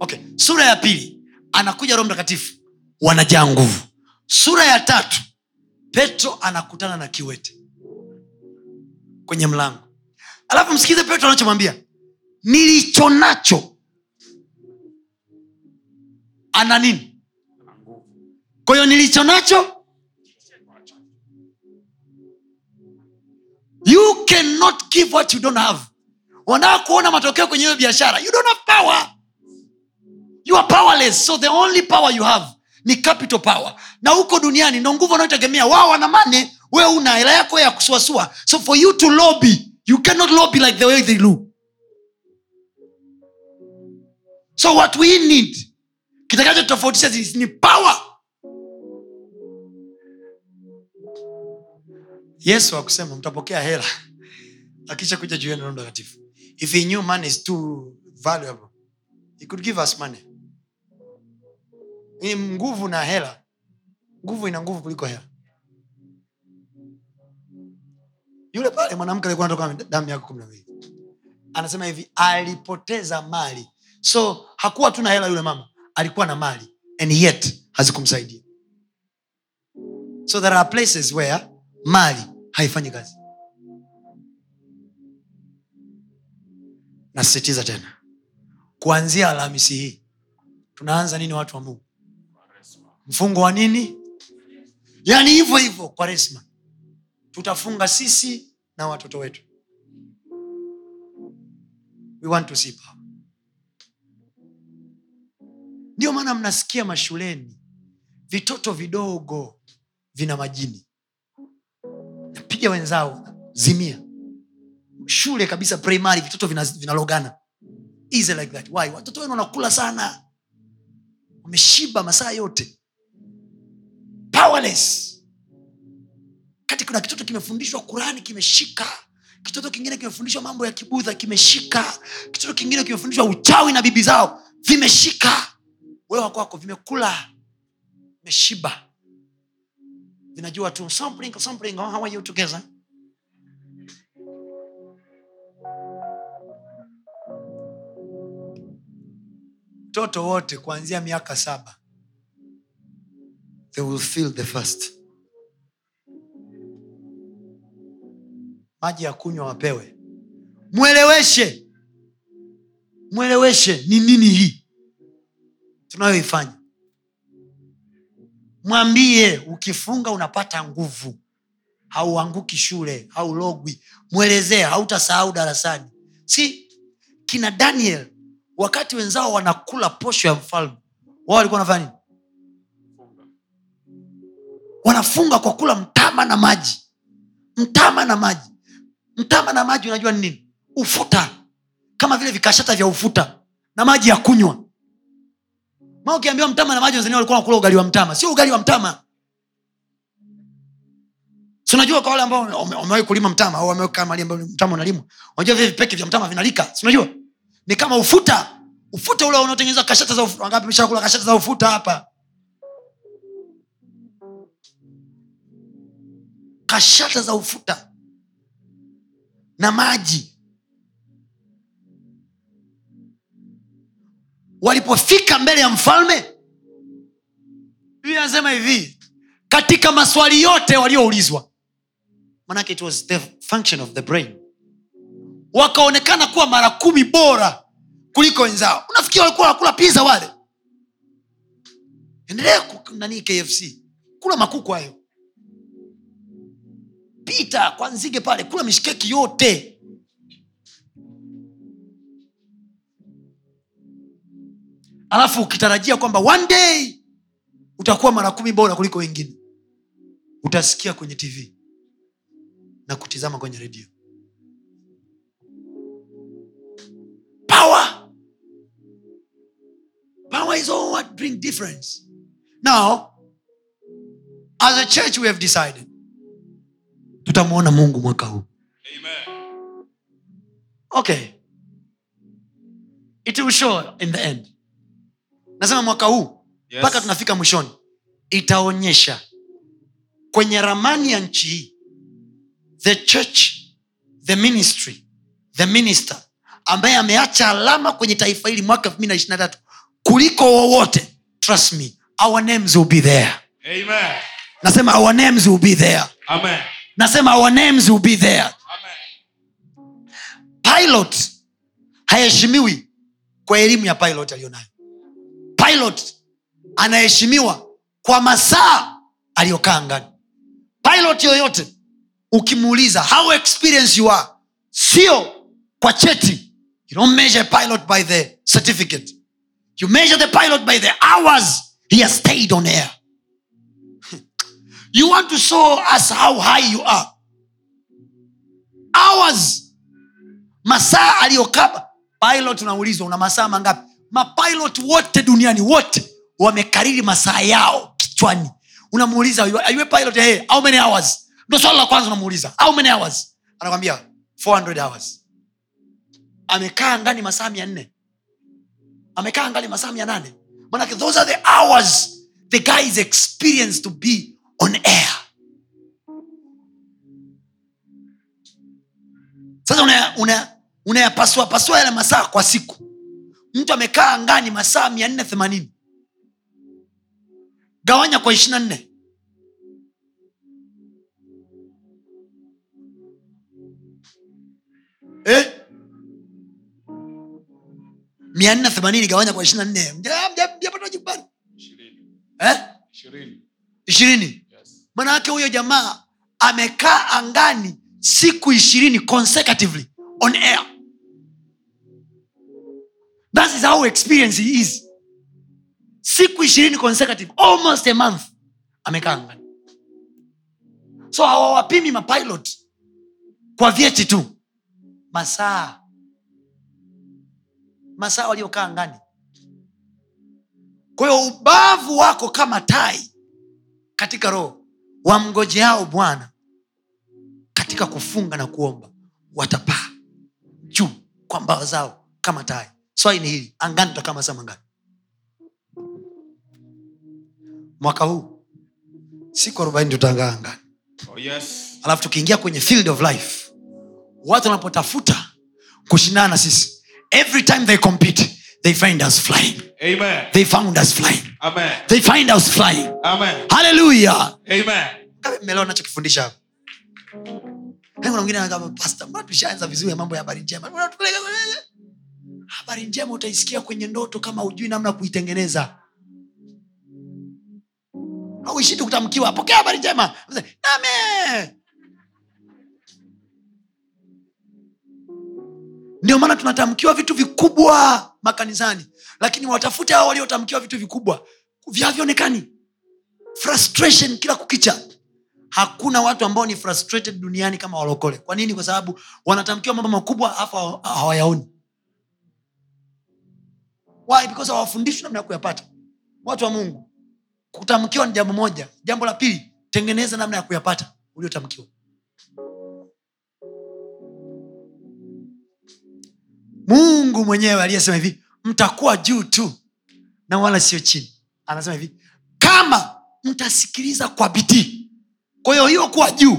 Speaker 1: Okay sura ya pili. Anakuja roho mtakatifu. Wanajaa nguvu. Sura ya tatu. Petro anakutana na kiwete. Kwenye mlango. Alafu msikize petro anachomwambia. Nilicho nacho ana nini? Kwa hiyo nilicho nacho you cannot give what you don't have. Wanataka kuona matokeo kwenye hiyo biashara. You don't have power. You are powerless. So the only power you have ni capital power. Na huko duniani ndo nguvu wanayotegemea. Wao wana mane we una hela yako ya kusuasua. So for you to lobby you cannot lobby like the way they do. So what we need kitakachotofautisha ni pawa yesu akusema mtapokea hela. Akisha kuja juu yenu mtakatifu. If he knew money is too valuable he could give us money. Ni nguvu na hela. Nguvu ina nguvu kuliko hela. Yule pale mwanamke alikuwa anatoka damu yako kumi na mbili. Anasema hivi alipoteza mali. So hakuwa tu na hela yule mama alikuwa na mali and yet hazikumsaidia. So there are places where mali haifanyi kazi. Nasisitiza tena kuanzia alhamisi hii tunaanza nini watu wa mungu? Mfungo wa nini? Yaani hivyo hivyo kwa resma. Tutafunga sisi na watoto wetu. We want to see power ndio maana mnasikia mashuleni vitoto vidogo vina majini. Napiga wenzao zimia. Shule kabisa primary vitoto vina- vinalogana. Vina like that. Why? Watoto wenu wanakula sana. Wameshiba masaa yote. Powerless. Kati kuna kitoto kimefundishwa kurani kimeshika. Kitoto kingine kimefundishwa mambo ya kibudha kimeshika. Kitoto kingine kimefundishwa uchawi na bibi zao vimeshika wewe kwako vimekula vimeshiba. Vinajua tu something, something, oh, how are you together? Mtoto wote kuanzia miaka saba they will feel the first. Maji ya kunywa wapewe. Mweleweshe. Mweleweshe ni nini hii tunayoifanya. Mwambie ukifunga unapata nguvu. Hauanguki shule haulogwi. Mwelezee hautasahau darasani. Si kina daniel wakati wenzao wanakula posho ya mfalme wao walikuwa wanafanya nini? Wanafunga kwa kula mtama na maji. Mtama na maji. Mtama na maji unajua ni nini? Ufuta. Kama vile vikashata vya ufuta. Na maji ya kunywa ma ukiambiwa mtama na maji wazania walikuwa wanakula ugali wa mtama. Sio ugali wa mtama. Si kwa wale ambao wame- wame- wamewahi kulima mtama au wameweka mali ambayo mtama unalimwa unajua vile vipeke vya mtama vinalika. Si unajua? Ni kama ufuta. Ufuta ule unaotengeneza kashata za ufuta wangapi mshakula kashata za ufuta hapa? Kashata za ufuta na maji walipofika mbele ya mfalme anasema hivi katika maswali yote walioulizwa manake it was the function of the brain wakaonekana kuwa mara kumi bora kuliko wenzao. Unafikiri walikuwa wanakula pizza wale? Endelea nani kfc kula makuku hayo. Pita kwa nzige pale kula mishikeki yote alafu ukitarajia kwamba one day utakuwa mara kumi bora kuliko wengine utasikia kwenye tv na kutizama kwenye redio power! Power is all what bring difference. Now as a church we have decided tutamwona mungu mwaka huu. Okay. It will show in the end nasema mwaka huu
Speaker 2: Yes.
Speaker 1: mpaka tunafika mwishoni itaonyesha kwenye ramani ya nchi hii the church the ministry the minister ambaye ameacha alama kwenye taifa hili mwaka elfu mbili na ishiri na tatu kuliko wowote trust me our names will be there
Speaker 2: Amen.
Speaker 1: nasema our names will be there
Speaker 2: Amen.
Speaker 1: nasema our names will be there
Speaker 2: Amen.
Speaker 1: pilot haheshimiwi kwa elimu ya pilot aliyonayo pilot anaheshimiwa kwa masaa aliyokaa ngani pilot yoyote ukimuuliza how experience you are sio kwa cheti. You don't measure pilot by the certificate. You measure the pilot by the hours he has stayed on air. You want to show us how high you are. Hours masaa aliyokaa. Pilot unaulizwa una masaa mangapi mapilot wote duniani wote wamekariri masaa yao kichwani. Unamuuliza "Are you- a pilot? Hey, how many hours? Ndo swala la kwanza unamuuliza how many hours? Anakwambia 400 hours. Amekaa ndani masaa mia nne. Amekaa ndani masaa mia nane. Manake those are the hours the guy is experienced to be on air. Sasa unayapasua una, una yale masaa kwa siku mtu amekaa angani masaa mia nne themanini. Gawanya kwa ishirina nne. Eh? mia nne themanini gawanya kwa ishirina nne. Mja- mja- mjapata jibu
Speaker 2: ishirini.
Speaker 1: Eh? manayake huyo jamaa amekaa angani siku ishirini consecutively on air that is how experience he is. Siku ishirini consecutive almost a month amekaa ngani so hawawapimi mapilot kwa vyeti tu. Masaa. Masaa waliokaa ngani kwa hiyo ubavu wako kama tai katika roho wamgojeao bwana katika kufunga na kuomba watapaa juu kwa mbao zao kama tai swali ni hili angani tutakaa masaa mangapi? Mwaka huu siku arobaini tutaangaa angani.
Speaker 2: Oh, yes.
Speaker 1: alafu tukiingia kwenye field of life watu wanapotafuta kushindana na sisi every time they compete they find us flying.
Speaker 2: Amen.
Speaker 1: they found us flying.
Speaker 2: Amen.
Speaker 1: they find us flying. Haleluya mmelewa nachokifundisha Yaani kuna mwingine anasema, "Pastor, mbona tushaanza vizuri ya mambo ya habari njema? Mbona tupeleke kwenye-" habari njema utaisikia kwenye ndoto kama hujui namna kuitengeneza. Auishi tu kutamkiwa pokea habari njema. Name ndio maana tunatamkiwa vitu vikubwa makanisani lakini watafute hao waliotamkiwa vitu vikubwa vyavyoonekani frustration kila kukicha. Hakuna watu ambao ni frustrated duniani kama walokole. Kwa nini? Kwa sababu wanatamkiwa mambo makubwa afu hawayaoni Hawafundishwi namna ya kuyapata. Watu wa mungu kutamkiwa ni jambo moja. Jambo la pili tengeneza namna ya kuyapata uliotamkiwa. Mungu mwenyewe aliyesema hivi mtakuwa juu tu na wala sio chini. Anasema hivi kama mtasikiliza kwa bidii. Kwa hiyo hiyo kuwa juu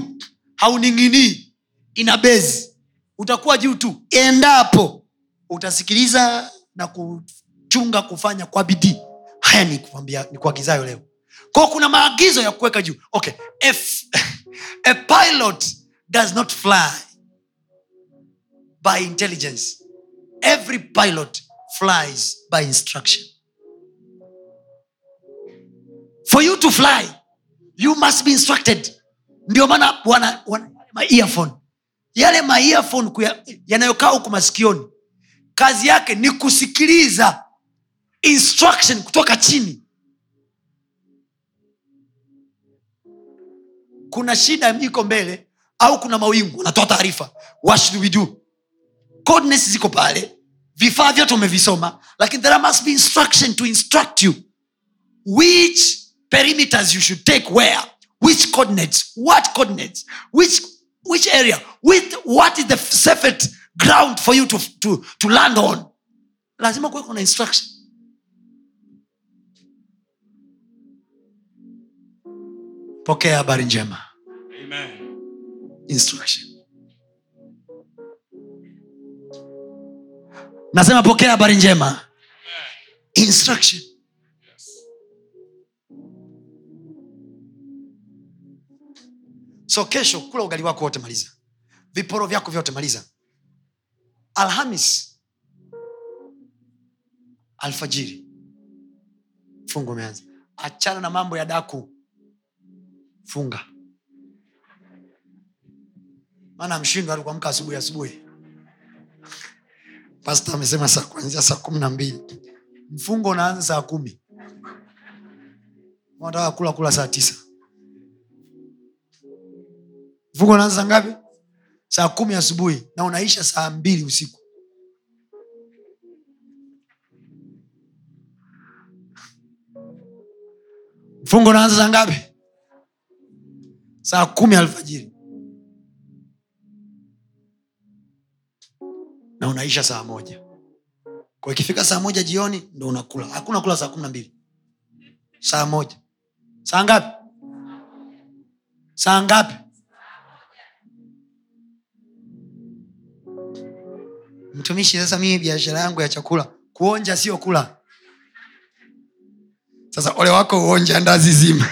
Speaker 1: hauning'inii ina bezi utakuwa juu tu. Endapo utasikiliza na kuchunga kufanya kwa bidii. Haya ni kuambia ni kuagizayo leo. Kwao kuna maagizo ya kuweka juu. Okay if a pilot does not fly by intelligence every pilot flies by instruction. For you to fly you must be instructed. Ndio maana wana, wana maearphone yale maearphone yanayokaa huku masikioni kazi yake ni kusikiliza instruction kutoka chini. Kuna shida iko mbele au kuna mawingu? Anatoa taarifa. What should we do? Coordinates ziko pale. Vifaa vyote umevisoma lakini there must be instruction to instruct you. Which perimeters you should take where? Which coordinates? What coordinates? Which which area? With what is the safest ground for you to, to, to land on? Lazima kuwe kuna instruction pokea habari njema.
Speaker 2: Amen.
Speaker 1: instruction. Nasema pokea habari njema. Instruction.
Speaker 2: Yes.
Speaker 1: so kesho kula ugali wako wote maliza. Viporo vyako vyote maliza. Alhamis. Alfajiri. Fungu umeanza. Achana na mambo ya daku funga. Maana mshindo alikuamka asubuhi asubuhi. Pasta amesema saa kuanzia saa kumi na mbili. Mfungo unaanza saa kumi. Nataka kula kula saa tisa. Mfungo unaanza saa ngapi? Saa kumi asubuhi na unaisha saa mbili usiku. Mfungo unaanza saa ngapi saa kumi alfajiri. Na unaisha saa moja. Kwa ikifika saa moja jioni ndo unakula. Hakuna kula saa kumi na mbili. Saa moja. Saa ngapi? Saa ngapi? Mtumishi sasa mimi biashara yangu ya chakula kuonja sio kula. Sasa ole wako uonja ndazi zima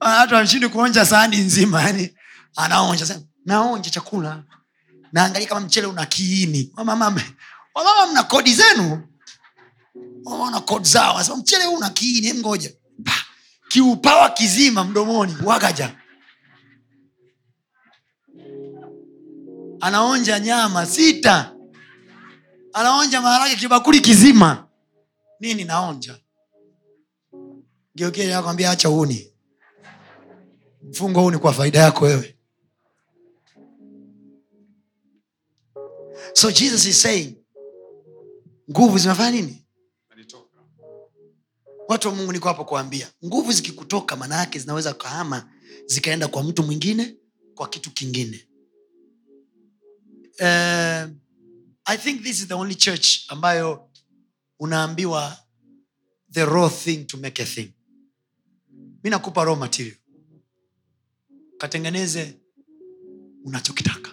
Speaker 1: watu wanashindi kuonja sahani nzima yani anaonja naonja chakula. Naangalia kama mchele una kiini. Wamama wamama mna kodi zenu? Wana kodi zao. Anasema mchele huu una kiini ngoja. Kiupawa kizima mdomoni wagaja anaonja nyama sita. Anaonja maharage kibakuli kizima. Nini naonja? Geukia akwambia acha uni mfungo huu ni kwa faida yako wewe. So jesus is saying nguvu zimefanya nini? Watu wa mungu niko hapo kuambia nguvu zikikutoka maana yake zinaweza kahama zikaenda kwa mtu mwingine kwa kitu kingine. Uh, i think this is the only church ambayo unaambiwa the raw thing to make a thing. Mi nakupa raw material katengeneze unachokitaka.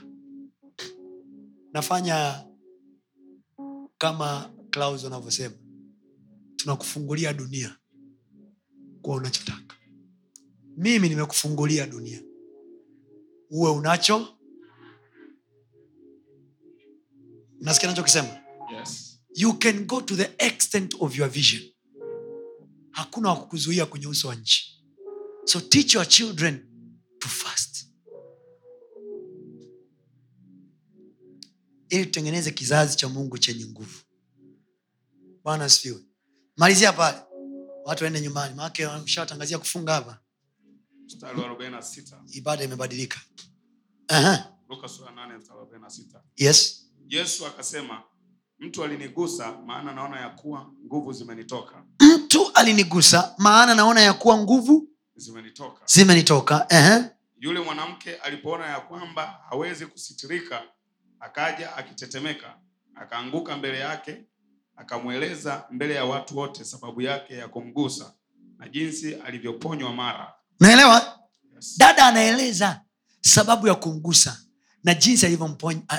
Speaker 1: Nafanya kama Klaus wanavyosema tunakufungulia dunia kuwa unachotaka. Mimi nimekufungulia dunia. Uwe unacho. Nasikia nachokisema
Speaker 2: Yes.
Speaker 1: you can go to the extent of your vision. Hakuna wakukuzuia kwenye uso wa nchi. So teach your children ili tutengeneze kizazi cha mungu chenye nguvu bwana asifiwe malizia pale watu waende nyumbani maake shawatangazia kufunga hapa
Speaker 2: Mstari wa 46.
Speaker 1: ibada imebadilika Aha.
Speaker 2: Luka sura 8 mstari wa 46.
Speaker 1: yes
Speaker 2: Yesu akasema, mtu alinigusa maana naona ya kuwa nguvu zimenitoka.
Speaker 1: mtu alinigusa maana naona ya kuwa nguvu
Speaker 2: Zimenitoka.
Speaker 1: zimenitoka.
Speaker 2: Yule mwanamke alipoona ya kwamba hawezi kusitirika, akaja akitetemeka, akaanguka mbele yake, akamweleza mbele ya watu wote sababu yake ya kumgusa na jinsi alivyoponywa mara.
Speaker 1: naelewa?
Speaker 2: Yes.
Speaker 1: dada anaeleza sababu ya kumgusa na jinsi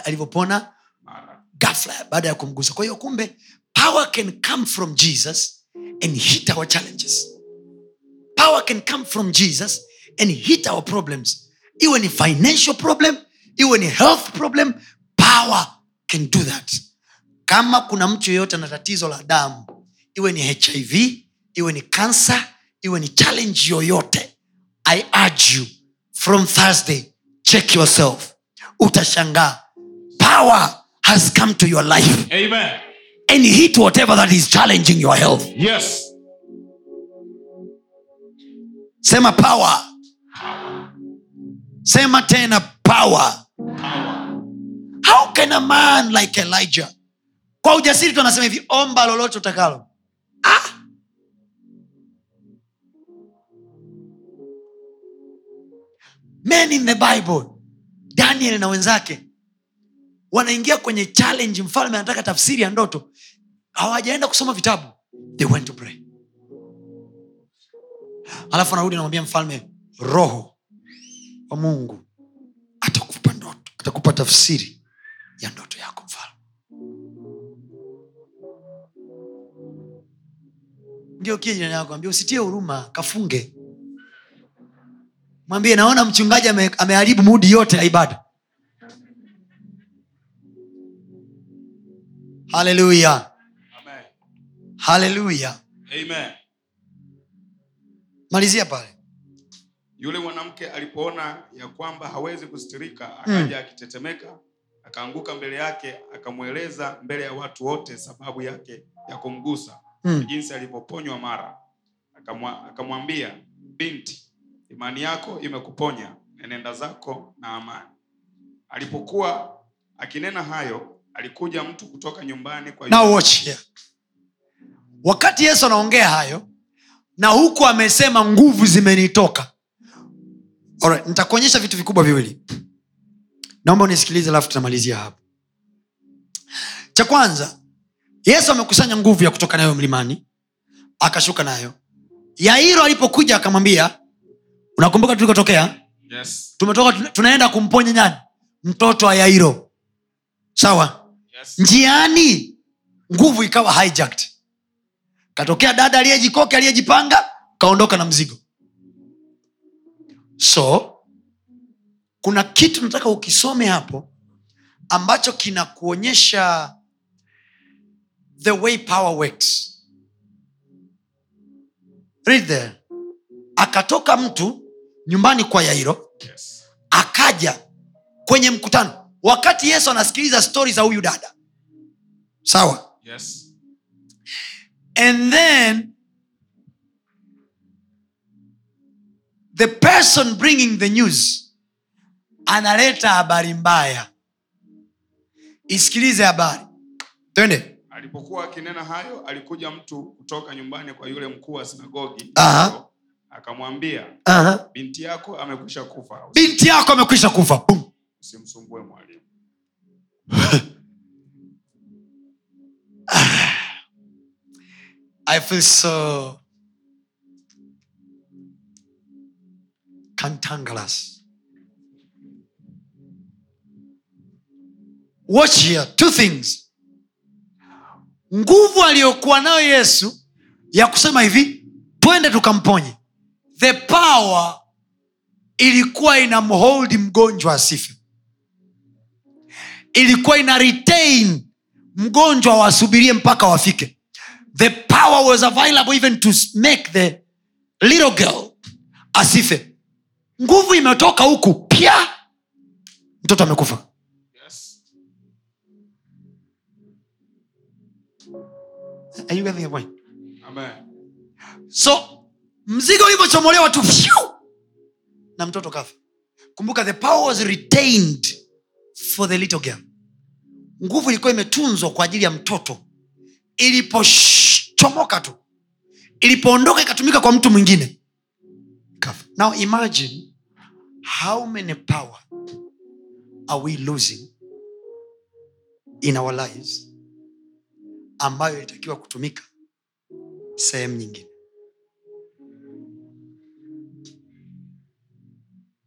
Speaker 1: alivyopona
Speaker 2: gafla
Speaker 1: ghafla baada ya kumgusa. Kwa hiyo kumbe power can come from jesus and hit our challenges. Power can come from jesus and hit our problems. Iwe ni financial problem iwe ni health problem power can do that. Kama kuna mtu yeyote ana tatizo la damu iwe ni hiv iwe ni kansa iwe ni challenge yoyote i urge you from thursday check yourself. Utashangaa power has come to your life.
Speaker 2: Amen.
Speaker 1: and hit whatever that is challenging your health.
Speaker 2: Yes.
Speaker 1: sema power. Sema tena power how can a man like elijah? Kwa ujasiri tu anasema hivi omba lolote utakalo. Ah! men in the bible daniel na wenzake wanaingia kwenye challenge mfalme anataka tafsiri ya ndoto. Hawajaenda kusoma vitabu. They went to pray. Alafu anarudi anamwambia mfalme roho wa mungu atakupa ndoto atakupa tafsiri ya ndoto yako mfalme. Ngeukie jirani yako ambia usitie huruma kafunge. Mwambie naona mchungaji ame- ameharibu mudi yote ya ibada. Haleluya haleluya malizia pale.
Speaker 2: Yule mwanamke alipoona ya kwamba hawezi kustirika, akaja akitetemeka, akaanguka mbele yake, akamweleza mbele ya watu wote sababu yake ya kumgusa
Speaker 1: Mm.
Speaker 2: jinsi alivyoponywa mara. Akamwa- Akamwambia, binti, imani yako imekuponya, nenda zako na amani. Alipokuwa akinena hayo, alikuja mtu kutoka nyumbani kwa
Speaker 1: now watch here wakati yesu anaongea hayo na huku amesema nguvu zimenitoka Alright, nitakuonyesha vitu vikubwa viwili naomba unisikilize alafu tunamalizia hapo. Cha kwanza yesu amekusanya nguvu ya kutoka nayo mlimani akashuka nayo. Yairo alipokuja akamwambia unakumbuka tulikotokea?
Speaker 2: Yes.
Speaker 1: tumetoka tunaenda kumponya nyani mtoto wa yairo. Sawa?
Speaker 2: Yes.
Speaker 1: njiani nguvu ikawa hijacked. Katokea dada aliyejikoke aliyejipanga kaondoka na mzigo. So kuna kitu nataka ukisome hapo ambacho kinakuonyesha the way power works. Read there. Akatoka mtu nyumbani kwa yairo
Speaker 2: Yes.
Speaker 1: akaja kwenye mkutano. Wakati yesu anasikiliza stori za huyu dada. Sawa?
Speaker 2: Yes.
Speaker 1: and then the person bringing the news analeta habari mbaya. Isikilize habari. Twende.
Speaker 2: Alipokuwa akinena hayo alikuja mtu kutoka nyumbani kwa yule mkuu wa sinagogi. Akamwambia binti yako amekwisha kufa.
Speaker 1: Binti yako amekwisha kufa.
Speaker 2: Usimsumbue mwalimu.
Speaker 1: I feel so cantankerous. Watch here, two things. Nguvu aliyokuwa nayo Yesu ya kusema hivi, twende tukamponye. The power ilikuwa inamholdi mgonjwa asife, ilikuwa ina retain mgonjwa wasubirie mpaka wafike the power was available even to make the little girl asife nguvu imetoka huku pia mtoto amekufa Are you getting the point?
Speaker 2: Amen.
Speaker 1: so mzigo ulivyochomolewa tu phew, na mtoto kafa. Kumbuka the power was retained for the little girl. Nguvu ilikuwa imetunzwa kwa ajili ya mtoto. Ilipochomoka tu ilipoondoka ikatumika kwa mtu mwingine kafa. Now imagine how many power are we losing in our lives ambayo ilitakiwa kutumika sehemu nyingine.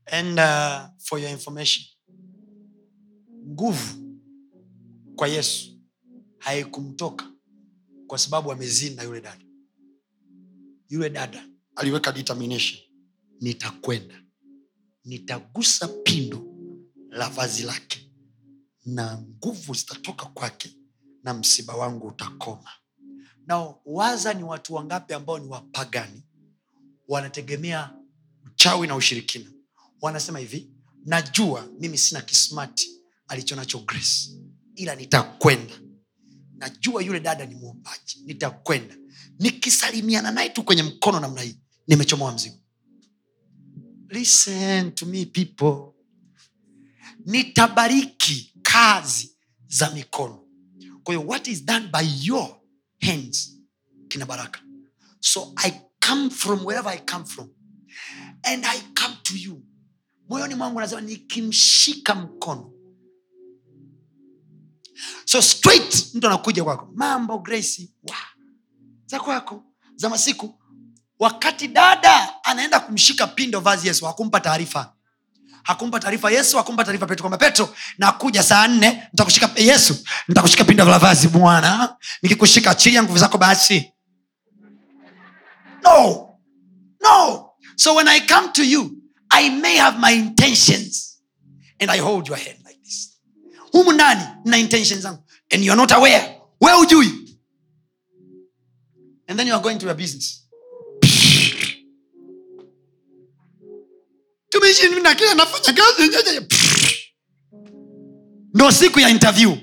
Speaker 1: And uh, for your information nguvu kwa yesu haikumtoka kwa sababu amezini na yule dada. Yule dada aliweka determination nitakwenda nitagusa pindo la vazi lake na nguvu zitatoka kwake na msiba wangu utakoma. Na waza ni watu wangapi ambao ni wapagani? Wanategemea uchawi na ushirikina. Wanasema hivi najua mimi sina kismati alichonacho grace ila nitakwenda. Najua yule dada ni muombaji nitakwenda. Nikisalimiana naye tu kwenye mkono namna hii nimechomoa mzigo. Listen to me people. Nitabariki kazi za mikono kwa hiyo what is done by your hands kina baraka. So i come from wherever i come from and i come to you. Moyoni mwangu nasema nikimshika mkono. So straight mtu anakuja kwako. Mambo grace wow. za kwako za masiku. Wakati dada anaenda kumshika pindo vazi yesu hakumpa taarifa hakumpa taarifa yesu hakumpa taarifa petro kwamba petro nakuja saa nne nitakushika yesu nitakushika pinda vazi. Bwana nikikushika achilia nguvu zako basi. No. No. So when i come to you i may have my intentions and i hold your hand like this. Humu ndani na intentions zangu and youare not aware. We ujui and then you are going to your business tumishi na kila kazi ndo siku ya interview.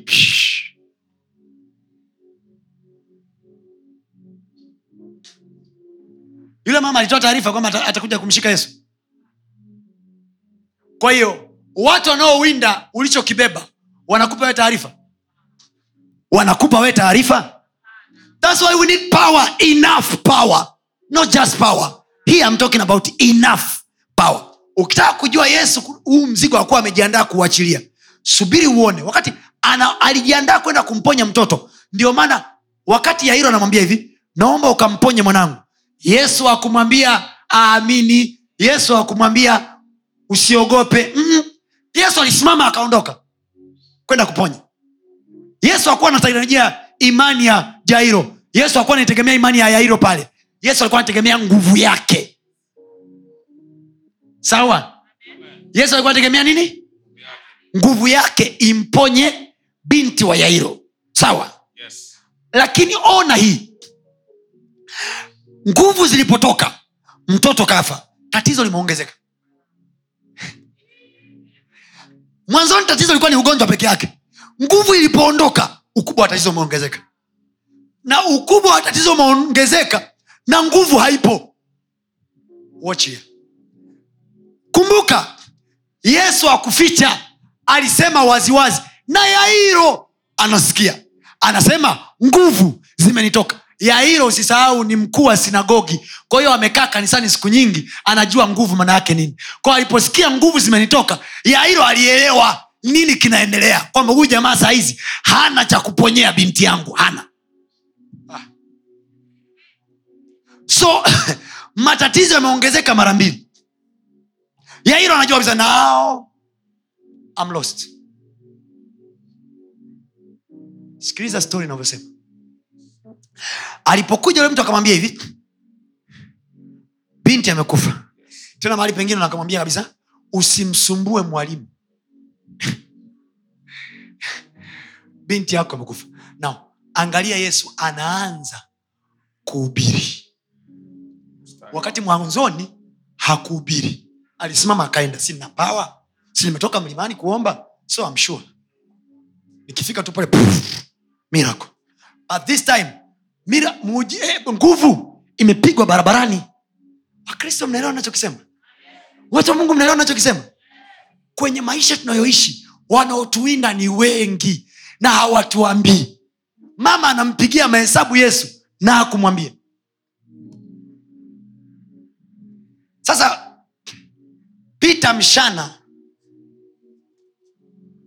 Speaker 1: Yule mama alitoa taarifa kwamba atakuja kumshika yesu. Kwa hiyo watu wanaowinda ulichokibeba wanakupa we taarifa? Wanakupa we taarifa? Thats why we need power enough power not just power. Here I'm talking about enough power ukitaka kujua yesu huu mzigo akuwa amejiandaa kuuachilia subiri uone. Wakati alijiandaa kwenda kumponya mtoto ndio maana wakati yairo anamwambia hivi naomba ukamponye mwanangu. Yesu akumwambia aamini. Yesu akumwambia usiogope. Mm yesu alisimama akaondoka kwenda kuponya. Yesu akuwa anatarajia imani ya jairo yesu akuwa anaitegemea imani ya yairo pale. Yesu alikuwa anategemea nguvu yake sawa? Yesu alikuwa anategemea nini? Nguvu yake imponye binti wa yairo. Sawa?
Speaker 2: Yes.
Speaker 1: lakini ona hii. Nguvu zilipotoka mtoto kafa. Tatizo limeongezeka. Mwanzoni tatizo ilikuwa ni ugonjwa peke yake. Nguvu ilipoondoka ukubwa wa tatizo umeongezeka. Na ukubwa wa tatizo umeongezeka na nguvu haipo. Watch here. Kumbuka yesu akuficha alisema waziwazi. Na yairo anasikia. Anasema nguvu zimenitoka. Yairo usisahau ni mkuu wa sinagogi. Kwa hiyo amekaa kanisani siku nyingi anajua nguvu maana yake nini. Kwao aliposikia nguvu zimenitoka yairo alielewa nini kinaendelea. Kwamba huyu jamaa sahizi hana cha kuponyea binti yangu hana. So matatizo yameongezeka mara mbili yairo anajua kabisa now I'm lost. Sikiliza stori inavyosema. Alipokuja yule mtu akamwambia hivi binti amekufa. Tena mahali pengine nakamwambia kabisa usimsumbue mwalimu. Binti yako amekufa. Na angalia yesu anaanza kuhubiri. Wakati mwanzoni hakuhubiri alisimama akaenda sina pawa si nimetoka mlimani kuomba? So I'm sure. Nikifika tu pale this time mira, muji, nguvu imepigwa barabarani. Wakristo mnaelewa nachokisema watu wa mungu mnaelewa nachokisema kwenye maisha tunayoishi wanaotuinda ni wengi na hawatuambii. Mama anampigia mahesabu yesu na hakumwambia. Sasa peter mshana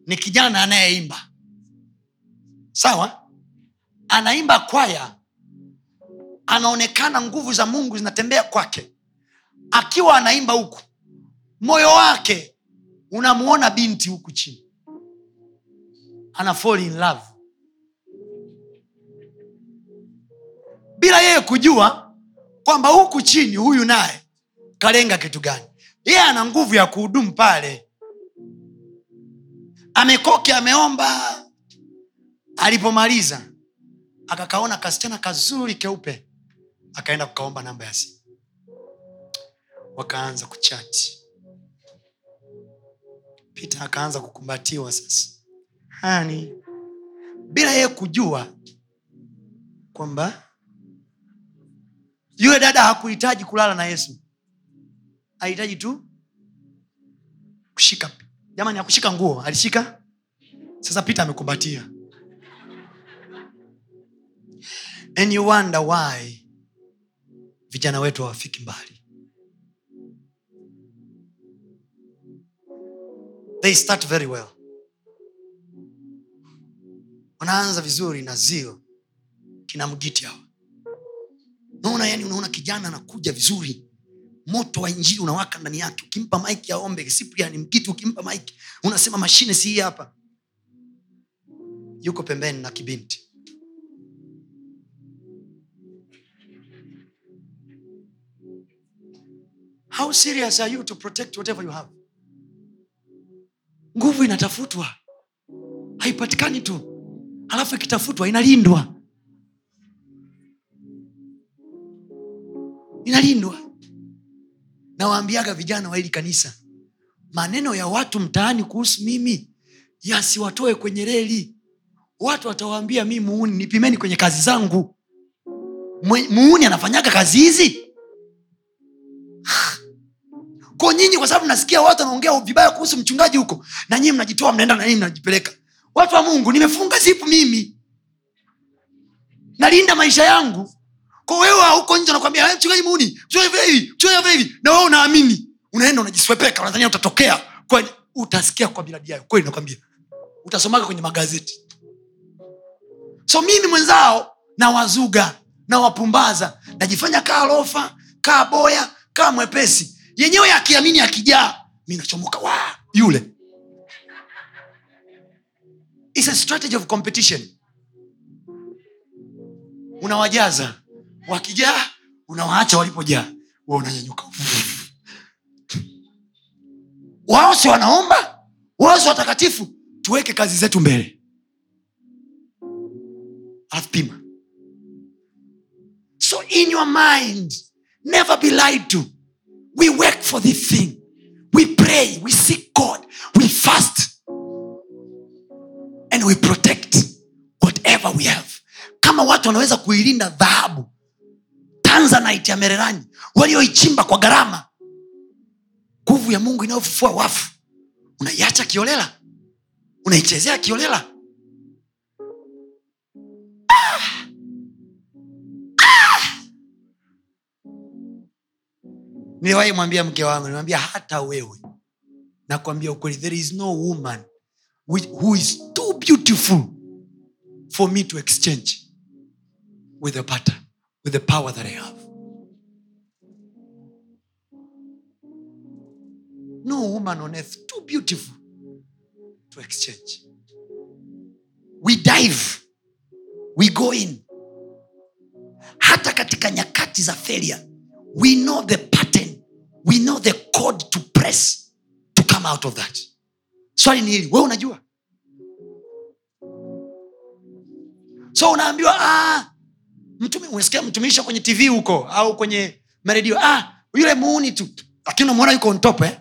Speaker 1: ni kijana anayeimba. Sawa? Anaimba kwaya. Anaonekana nguvu za mungu zinatembea kwake. Akiwa anaimba huku moyo wake unamuona binti huku chini. Ana fall in love. Bila yeye kujua kwamba huku chini huyu naye kalenga kitu gani yeye ana nguvu ya kuhudumu pale. Amekoke ameomba. Alipomaliza akakaona kasichana kazuri keupe akaenda kukaomba namba ya simu. Wakaanza kuchati pita akaanza kukumbatiwa sasa. Hani bila yeye kujua kwamba yule dada hakuhitaji kulala na yesu alihitaji tu kushika. Jamani akushika nguo alishika? Sasa pita amekumbatia and you wonder why vijana wetu hawafiki mbali. They start very well. Wanaanza vizuri na zio kina mgiti hawa. Naona yani unaona kijana anakuja vizuri moto wa injili unawaka ndani yake. Ukimpa maiki aombe. Sipriani mkiti ukimpa maiki unasema mashine si hapa. Yuko pembeni na kibinti. How serious are you to protect whatever you have? Nguvu inatafutwa. Haipatikani tu. Alafu ikitafutwa inalindwa. Inalindwa nawaambiaga vijana wa hili kanisa maneno ya watu mtaani kuhusu mimi yasiwatoe kwenye reli. Watu watawaambia mi muuni nipimeni kwenye kazi zangu. Muuni anafanyaga kazi hizi? Ko nyinyi kwa sababu nasikia watu wanaongea vibaya kuhusu mchungaji huko na nyinyi mnajitoa mnaenda na nini mnajipeleka. Watu wa mungu nimefunga zipu mimi. Nalinda maisha yangu kwa wewe huko "Eh, unaamini unaenda unajiswepeka unadhania utatokea. Kwani utasikia kwa miradi yayo kweli nakwambia. Utasomaga kwenye magazeti. So mimi mwenzao nawazuga nawapumbaza. Najifanya kaa lofa kaa boya kaa mwepesi. Yenyewe akiamini akijaa mi nachomoka. Wa yule. It's a strategy of competition. Unawajaza wakijaa unawaacha walipojaa. Wa unanyanyuka. Wao si wanaomba wao si watakatifu. Tuweke kazi zetu mbele. Alafu so in your mind never be lied to. We work for this thing. We pray. We seek god. We fast. And we protect whatever we have. Kama watu wanaweza kuilinda dhahabu tanzanite ya mererani walioichimba kwa gharama. Nguvu ya mungu inayofufua wafu. Unaiacha kiolela? Unaichezea kiolela? Niliwahi mwambia mke wangu nimwambia hata wewe nakwambia ukweli there is no woman who is too beautiful for me to exchange with a pattern with the power that i have. No woman on earth too beautiful to exchange. We dive. We go in. Hata katika nyakati za failure we know the pattern. We know the code to press to come out of that. Swali ni hili wewe unajua? So unaambiwa ah, mtumi, unasikia mtumishi kwenye tv huko au kwenye maredio? Ah, yule muuni tu. Lakini unamwona yuko on eh?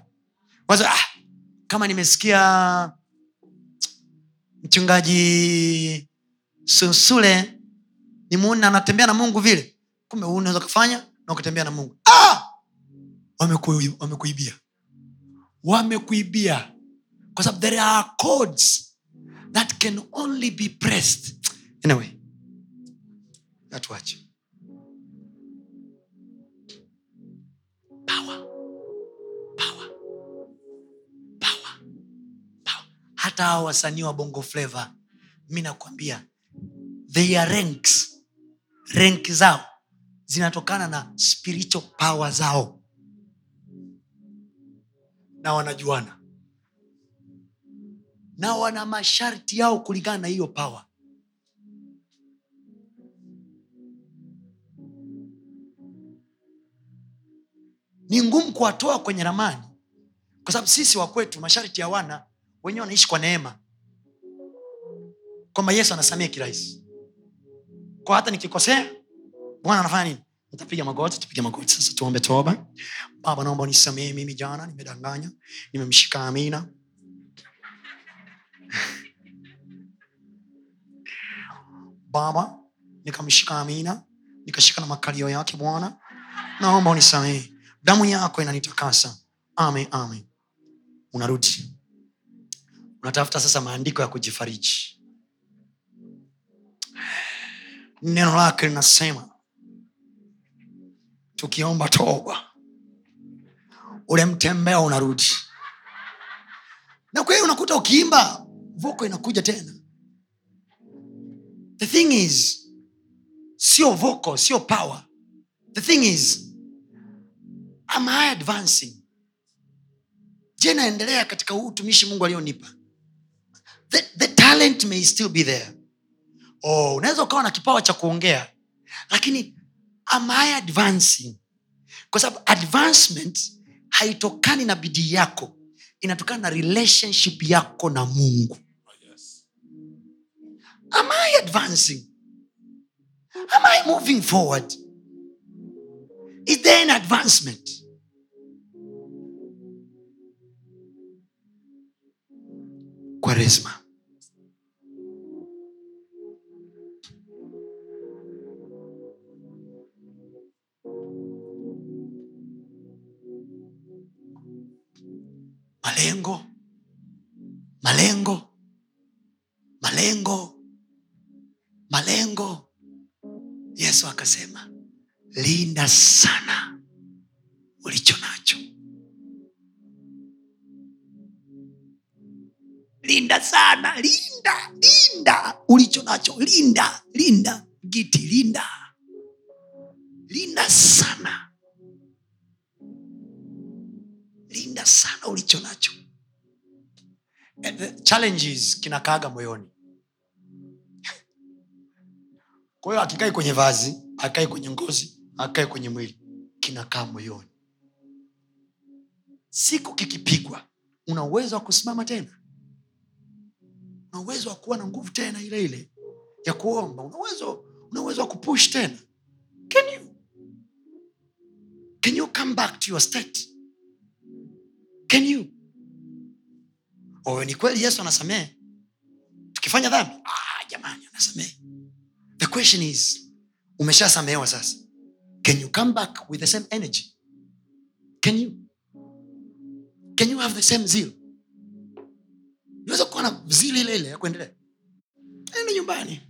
Speaker 1: Ah, kama nimesikia mchungaji susule ni muuni na anatembea na mungu vile. Kumbe unaweza kufanya na ukatembea na mungu. Ah! Wameku- wamekuibia. Wamekuibia. Kwa sababu there are codes that can only be pressed. Anyway power. Hata hawa wasanii wa bongo fleva mi nakwambia their ranks. Rank zao zinatokana na spiritual power zao. Na wanajuana. Na wana masharti yao kulingana na hiyo power ni ngumu kuwatoa kwenye ramani. Kwa sababu sisi wakwetu masharti hawana wenyewe wanaishi kwa neema. Kwamba yesu anasamia kirahisi. Kwa hata nikikosea bwana anafanya nini? Nitapiga magoti tupiga magoti. Sasa tuombe toba. Baba naomba unisamee mimi jana nimedanganya nimemshika amina. Baba nikamshika amina nikashika na makalio yake bwana naomba unisamee damu yako inanitakasa. Ame ame unarudi. Unatafuta sasa maandiko ya kujifariji. Neno lake linasema tukiomba toba ule mtembea unarudi. Na hiyo unakuta ukiimba voko inakuja tena. The thing is sio voko sio power. The thing is am I advancing? Je naendelea katika huu utumishi mungu alionipa? The, the talent may still be there. Oh, unaweza ukawa na kipawa cha kuongea lakini am I advancing? Kwa sababu advancement haitokani na bidii yako inatokana na relationship yako na mungu. Am I advancing? Am I moving forward? Is there an advancement kwaresma. Malengo. Malengo. Malengo. Malengo. Yesu akasema linda sana ulicho nacho linda sana. Linda linda. Ulicho nacho linda linda. Giti linda. Linda sana. Linda sana ulicho nacho. Challenges kinakaaga moyoni. Kwa hiyo akikai kwenye vazi akai kwenye ngozi akai kwenye mwili. Kinakaa moyoni. Siku kikipigwa una uwezo wa kusimama tena una uwezo wa kuwa na nguvu tena ile ile ya kuomba. Una uwezo una wa kupush tena. Can you can you come back to your state? Can you? Oyo ni kweli yesu anasamehe. Tukifanya dhambi ah, jamani anasamehe. The question is umeshasamehewa sasa. Can you come back with the same energy? Can you? Can you have the same zeal unaweza kuwa na zili ile ile ya kuendelea. Ende nyumbani.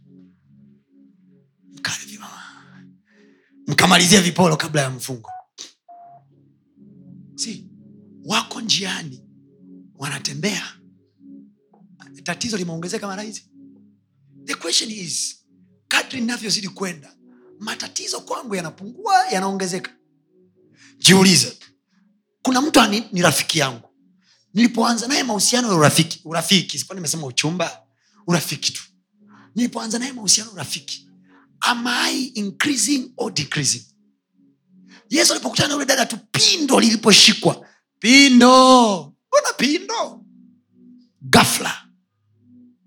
Speaker 1: Mkamalizia vipolo kabla ya mfungo. Si wako njiani wanatembea. Tatizo limeongezeka mara hizi. The question is kadri ninavyozidi kwenda matatizo kwangu yanapungua yanaongezeka. Jiulize kuna mtu ni, ni rafiki yangu nilipoanza naye mahusiano ya urafiki urafiki sikuwa nimesema uchumba urafiki tu. Nilipoanza naye mahusiano urafiki am i increasing or decreasing? Yesu alipokutana na dada tu pindo liliposhikwa. Pindo! Mbona pindo? Gafla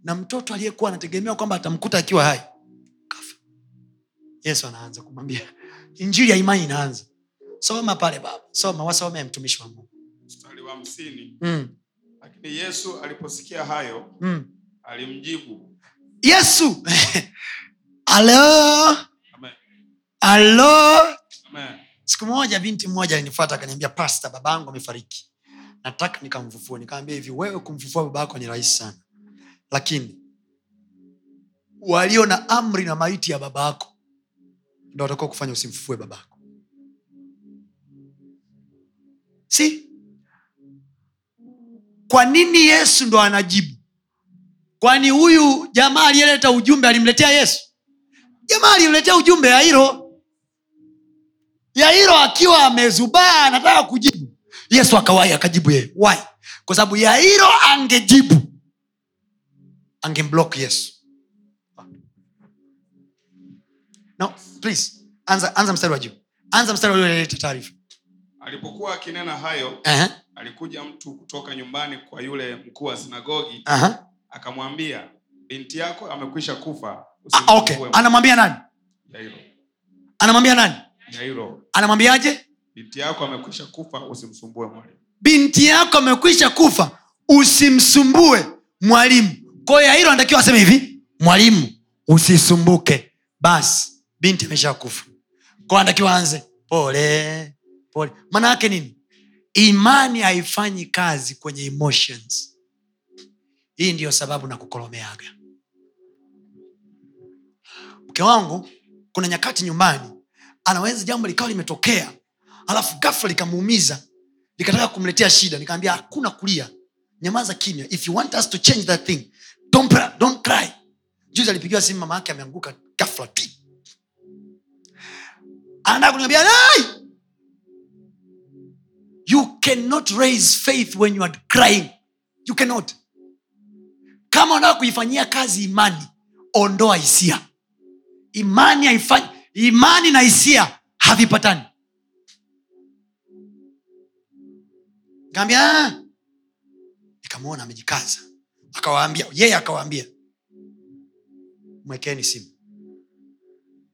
Speaker 1: na mtoto aliyekuwa anategemea kwamba atamkuta akiwa hai. Gafla. yesu anaanza kumwambia injili ya imani inaanza. Soma pale baba soma wasome mtumishi wa mungu
Speaker 2: wa hamsini.
Speaker 1: Mm.
Speaker 2: lakini yesu aliposikia hayo
Speaker 1: Mm.
Speaker 2: alimjibu.
Speaker 1: Yesu! Alo? Alo? Siku moja binti mmoja alinifuata akaniambia pasta babangu amefariki. Nataka nikamfufue. Nikamwambia hivi wewe kumfufua baba yako ni rahisi sana. Lakini walio na amri na maiti ya baba yako ndo watakuwa kufanya usimfufue baba yako. Si kwa nini yesu ndo anajibu? Kwani huyu jamaa aliyeleta ujumbe alimletea yesu? Jamaa alimletea ujumbe yairo. Yairo akiwa amezubaa anataka kujibu. Yesu akawai akajibu yeye. Wai kwa sababu yairo angejibu angemblok yesu. No, please anza, anza mstari wa juu. Anza mstari ulioleta taarifa.
Speaker 2: Alipokuwa akinena hayo
Speaker 1: Aha,
Speaker 2: alikuja mtu kutoka nyumbani kwa yule mkuu wa sinagogi
Speaker 1: aha.
Speaker 2: akamwambia binti yako amekwisha kufa
Speaker 1: Ah, okay. anamwambia nani?
Speaker 2: Yairo.
Speaker 1: anamwambia nani?
Speaker 2: Yairo,
Speaker 1: anamwambiaje?
Speaker 2: Binti yako amekwisha kufa usimsumbue mwalimu.
Speaker 1: Binti yako amekwisha kufa usimsumbue mwalimu. Kwa hiyo yairo anatakiwa aseme hivi mwalimu usisumbuke. Basi binti amesha kufa. Kwao anatakiwa anze pole pole. Maana yake nini imani haifanyi kazi kwenye emotions. Hii ndiyo sababu na kukolomeaga mke wangu kuna nyakati nyumbani anaweza jambo likawa limetokea alafu gafla likamuumiza likataka kumletea shida nikaambia hakuna kulia. Nyamaza kimya. If you want us to change that thing don't, pra- don't cry. Juzi alipigiwa simu mama yake ameanguka gafla anataka kuniambia! You cannot raise faith when you are crying. You cannot. Kama unataka kuifanyia kazi imani ondoa hisia. Imani haifanyi imani na hisia havipatani. Kaambia nikamwona amejikaza. Akawaambia yeye akawaambia mwekeni simu.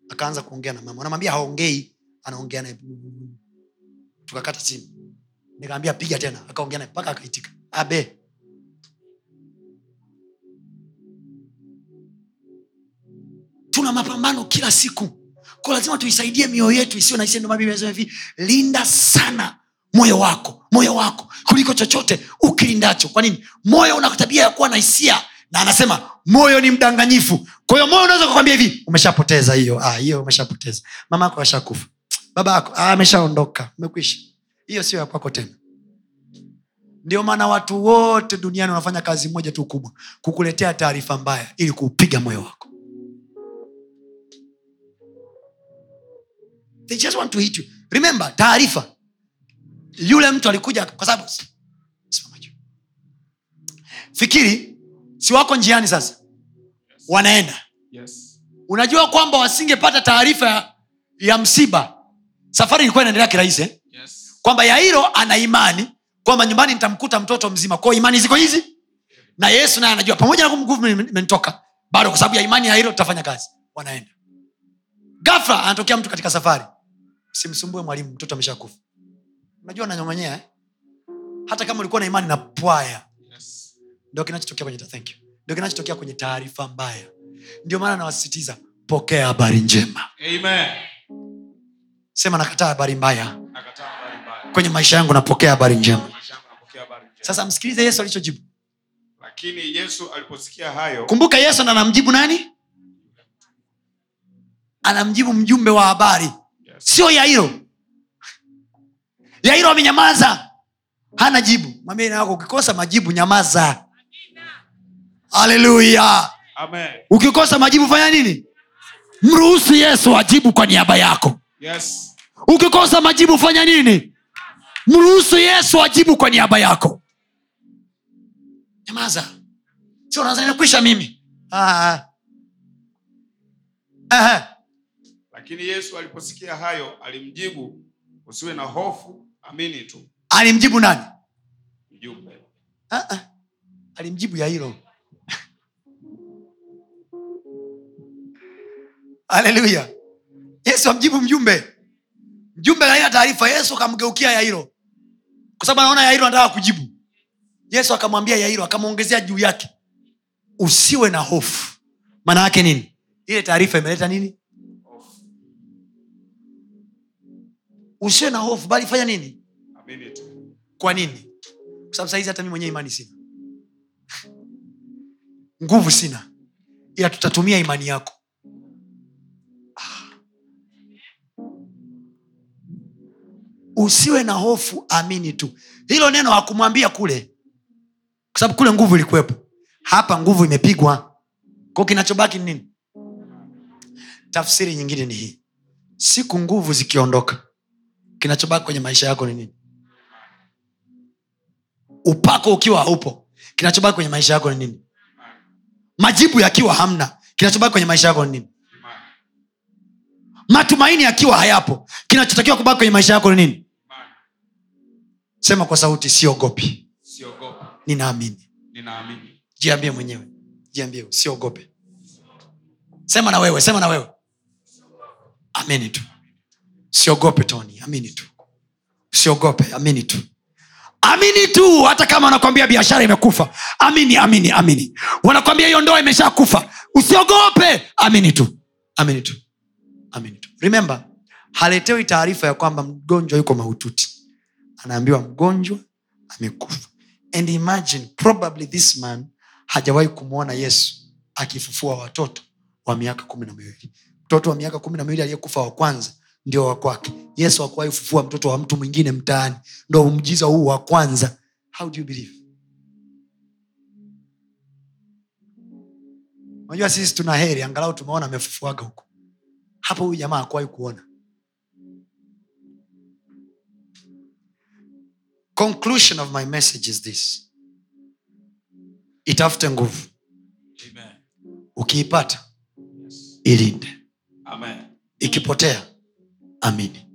Speaker 1: Akaanza kuongea na mama. Anamwambia haongei anaongea naye. Tukakata simu nikaambia piga tena. Akaongea naye mpaka akaitika. Abe. Tuna mapambano kila siku. Ko lazima tuisaidie mioyo yetu isiyo na hisia. Ndio maana Biblia inasema hivi linda sana moyo wako moyo wako kuliko chochote ukilindacho. Kwa nini? Moyo una tabia ya kuwa na hisia. Na anasema moyo ni mdanganyifu. Kwa hiyo moyo unaweza kukwambia hivi umeshapoteza hiyo. Ah, hiyo umeshapoteza. Mama yako ashakufa. Baba yako "Ah, ameshaondoka. Umekwisha hiyo sio ya kwako tena. Ndio maana watu wote duniani wanafanya kazi moja tu kubwa kukuletea taarifa mbaya ili kuupiga moyo wako. They just want to hit you. remember taarifa. Yule mtu alikuja kwa sababu fikiri si wako njiani sasa? Wanaenda.
Speaker 2: Yes.
Speaker 1: unajua kwamba wasingepata taarifa ya, ya msiba safari ilikuwa inaendelea kirahisi eh? Kwamba yairo ana imani kwamba nyumbani nitamkuta mtoto mzima. Kwao imani ziko hizi na yesu naye anajua. Pamoja na nguvu imenitoka bado kwa sababu ya imani ya yairo tutafanya kazi. Wanaenda. Gafla anatokea mtu katika safari. Simsumbue mwalimu mtoto ameshakufa. Unajua nanyongonyea eh? hata kama ulikuwa na imani na pwaya.
Speaker 2: Yes.
Speaker 1: ndio kinachotokea kwenye thank you. Ndo kinachotokea kwenye taarifa mbaya. Ndio maana nawasisitiza pokea habari njema.
Speaker 2: Amen.
Speaker 1: sema nakataa habari mbaya.
Speaker 2: Nakataa.
Speaker 1: Kwenye maisha yangu napokea habari njema. Sasa msikilize yesu alichojibu.
Speaker 2: Lakini Yesu aliposikia hayo,
Speaker 1: kumbuka yesu na anamjibu nani? Anamjibu mjumbe wa habari. Sio yairo. Yairo amenyamaza. Hana jibu. Mwambie wako ukikosa majibu nyamaza. Haleluya ukikosa majibu fanya nini? Mruhusu yesu ajibu kwa niaba yako.
Speaker 2: Yes.
Speaker 1: ukikosa majibu fanya nini mruhusu yesu ajibu kwa niaba yako nyamaza sio unaanza nimekwisha mimi Aha. Aha.
Speaker 2: Lakini Yesu aliposikia hayo, alimjibu, usiwe na hofu, amini tu.
Speaker 1: alimjibu nani
Speaker 2: Mjumbe.
Speaker 1: ah, ah. alimjibu yairo haleluya yesu amjibu mjumbe mjumbe kaina taarifa yesu akamgeukia yairo kwa sababu anaona yairo anataka kujibu. Yesu akamwambia yairo akamwongezea juu yake usiwe na hofu. Maana yake nini? Ile taarifa imeleta nini? Usiwe na hofu bali fanya nini? Kwa nini? Kwa sababu sahizi hata mi mwenyewe imani sina. Nguvu sina. Ila tutatumia imani yako usiwe na hofu amini tu. Hilo neno hakumwambia kule. Kwa sababu kule nguvu ilikuwepo. Hapa nguvu imepigwa. Ko kinachobaki ni nini? Tafsiri nyingine ni hii. Siku nguvu zikiondoka kinachobaki kwenye maisha yako ni nini? Upako ukiwa haupo kinachobaki kwenye maisha yako ni nini? Majibu yakiwa hamna kinachobaki kwenye maisha yako ni nini? Matumaini yakiwa hayapo kinachotakiwa kubaki kwenye maisha yako ni nini. Sema kwa sauti siogopi. Ninaamini.
Speaker 2: Ninaamini.
Speaker 1: jiambie mwenyewe. Jiambie usiogope sema na wewe sema na wewe. Amini tu. Siogope tony. Amini tu. Usiogope amini tu. Amini tu. Hata kama wanakwambia biashara imekufa. Amini amini amini. Wanakwambia hiyo ndoa imeshakufa. Usiogope. Amini tu. Amini tu. Amini tu. Remember haletewi taarifa ya kwamba mgonjwa yuko mahututi anaambiwa mgonjwa amekufa. And imagine probably this man hajawahi kumwona yesu akifufua watoto wa miaka kumi na miwili. Mtoto wa miaka kumi na miwili aliyekufa wa kwanza ndio wakwake yesu akuwahi kufufua mtoto wa mtu mwingine mtaani. Ndo umjiza huu wa kwanza. How do you believe? Unajua sisi tuna heri angalau tumeona amefufuaga huko. Hapo huyu jamaa akuwahi kuona conclusion of my message is this. Itafute nguvu. Ukiipata
Speaker 2: Yes.
Speaker 1: ilinde.
Speaker 2: Amen.
Speaker 1: ikipotea amini.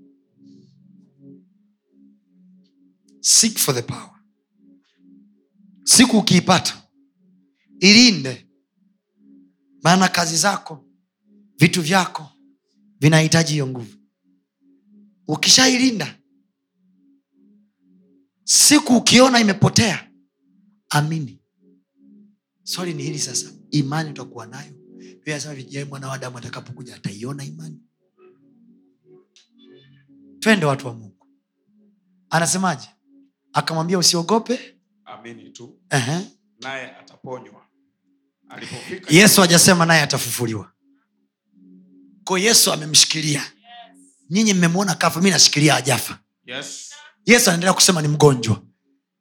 Speaker 1: Seek for the power. Siku ukiipata ilinde. Maana kazi zako vitu vyako vinahitaji hiyo nguvu. Ukishailinda siku ukiona imepotea amini. Swali ni hili sasa imani utakuwa nayo? Biblia inasema vijai mwana wa damu atakapokuja ataiona imani. Twende watu wa mungu. Anasemaje? Akamwambia usiogope.
Speaker 2: Amini tu. Naye ataponywa. Alipofika
Speaker 1: yesu hajasema naye atafufuliwa. Ko yesu amemshikilia. Nyinyi mmemwona kafa mi nashikilia ajafa
Speaker 2: Yes.
Speaker 1: Yesu anaendelea kusema ni mgonjwa.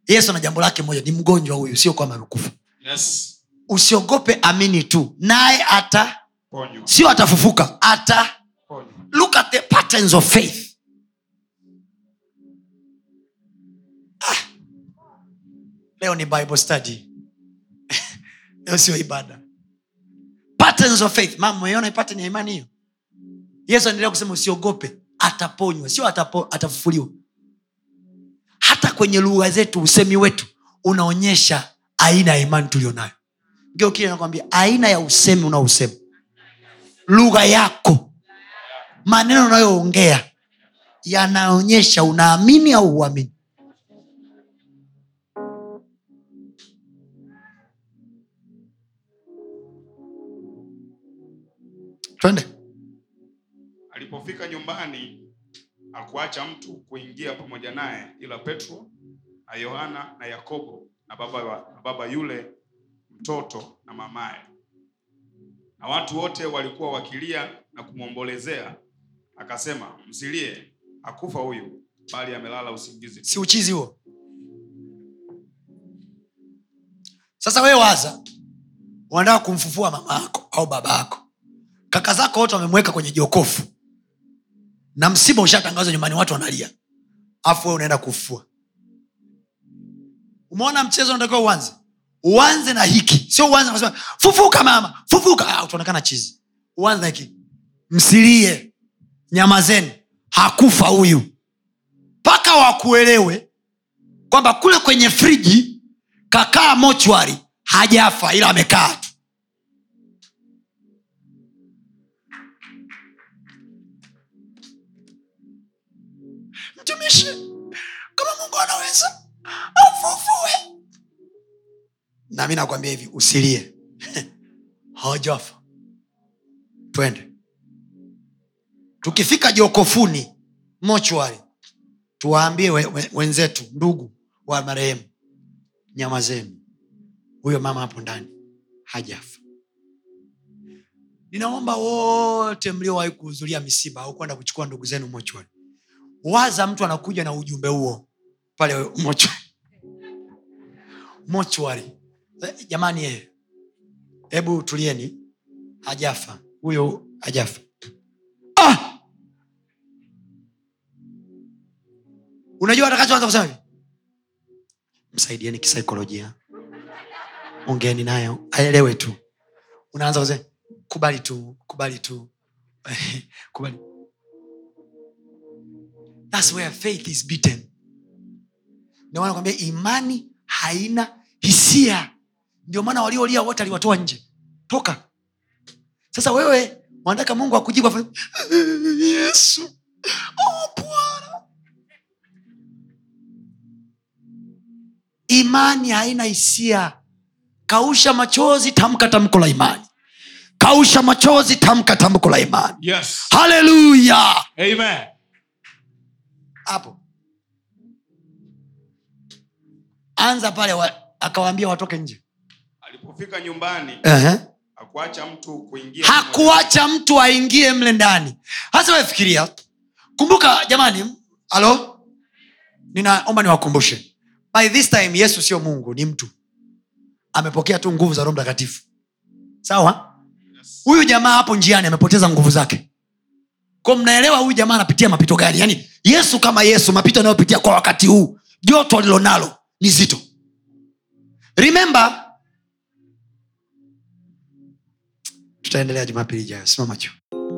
Speaker 1: Yesu ana jambo lake moja ni mgonjwa huyu sio kwamba amekufa
Speaker 2: Yes.
Speaker 1: usiogope amini tu. Naye ata
Speaker 2: Ponywa.
Speaker 1: sio atafufuka ata
Speaker 2: Ponywa.
Speaker 1: look at the patterns of faith. Ah. leo ni bible study. Leo sio ibada. Patterns of faith. Mama pattern ya imani hiyo? Yesu anaendelea kusema usiogope ataponywa. Sio atapo, atafufuliwa hata kwenye lugha zetu usemi wetu unaonyesha aina ya imani tulionayo. Nakwambia aina ya usemi unaousema lugha yako maneno unayoongea yanaonyesha unaamini au huamini. Twende.
Speaker 2: Alipofika nyumbani hakuacha mtu kuingia pamoja naye ila Petro na Yohana na Yakobo na baba, na baba yule mtoto na mamaye. Na watu wote walikuwa wakilia na kumwombolezea. Akasema, msilie, hakufa huyu, bali amelala usingizi.
Speaker 1: si uchizi huo sasa wewe waza unataka kumfufua mama yako au baba yako kaka zako wote wamemweka kwenye jokofu na msiba ushatangazwa nyumbani watu wanalia. Afu we unaenda kufua. Umeona mchezo unatakiwa uanze? Uanze na hiki. Sio uanze nasema fufuka mama fufuka. Ah, utaonekana chizi. Uanze na hiki. Msilie. Nyamazeni. Hakufa huyu. Mpaka wakuelewe kwamba kule kwenye friji kakaa mochwari hajafa ila amekaa mtumishi kama mungu anaweza afufue. na mi nakwambia hivi usilie. Hawajafa. Twende. Tukifika jokofuni mochwari tuwaambie we, we, wenzetu ndugu wa marehemu nyama zenu. Huyo mama hapo ndani hajafa. Ninaomba wote mliowahi kuhudhuria misiba au kwenda kuchukua ndugu zenu mochwari waza mtu anakuja na ujumbe huo pale mochwari mochwari Eh, jamani eh, hebu tulieni. Hajafa. Huyo hajafa. Ah! unajua atakachoanza kusema hivi? Msaidieni kisaikolojia. Ongeeni nayo. Aelewe tu. Unaanza kusema kubali tu kubali tu. Kubali thats where faith is beaten. Ndio maana nakwambia imani haina hisia. Ndio maana waliolia wote aliwatoa nje. Toka. Sasa wewe wanataka mungu akujibu yesu oh, bwana. Imani haina hisia. Kausha machozi tamka tamko la imani. Kausha machozi tamka tamko la imani.
Speaker 2: Yes.
Speaker 1: haleluya
Speaker 2: Amen.
Speaker 1: Hapo. Anza pale wa, akawaambia watoke nje.
Speaker 2: Alipofika nyumbani
Speaker 1: uh-huh.
Speaker 2: hakuacha mtu kuingia
Speaker 1: hakuacha mtu aingie mle ndani. Hasa wefikiria kumbuka jamani halo ninaomba niwakumbushe. By this time yesu sio mungu ni mtu. Amepokea tu nguvu za roho mtakatifu. Sawa?
Speaker 2: Yes.
Speaker 1: huyu jamaa hapo njiani amepoteza nguvu zake ko mnaelewa huyu jamaa anapitia mapito gani? Yaani yesu kama yesu mapito anayopitia kwa wakati huu joto alilonalo ni zito. Remember tutaendelea jumapili ijayo. Simama juu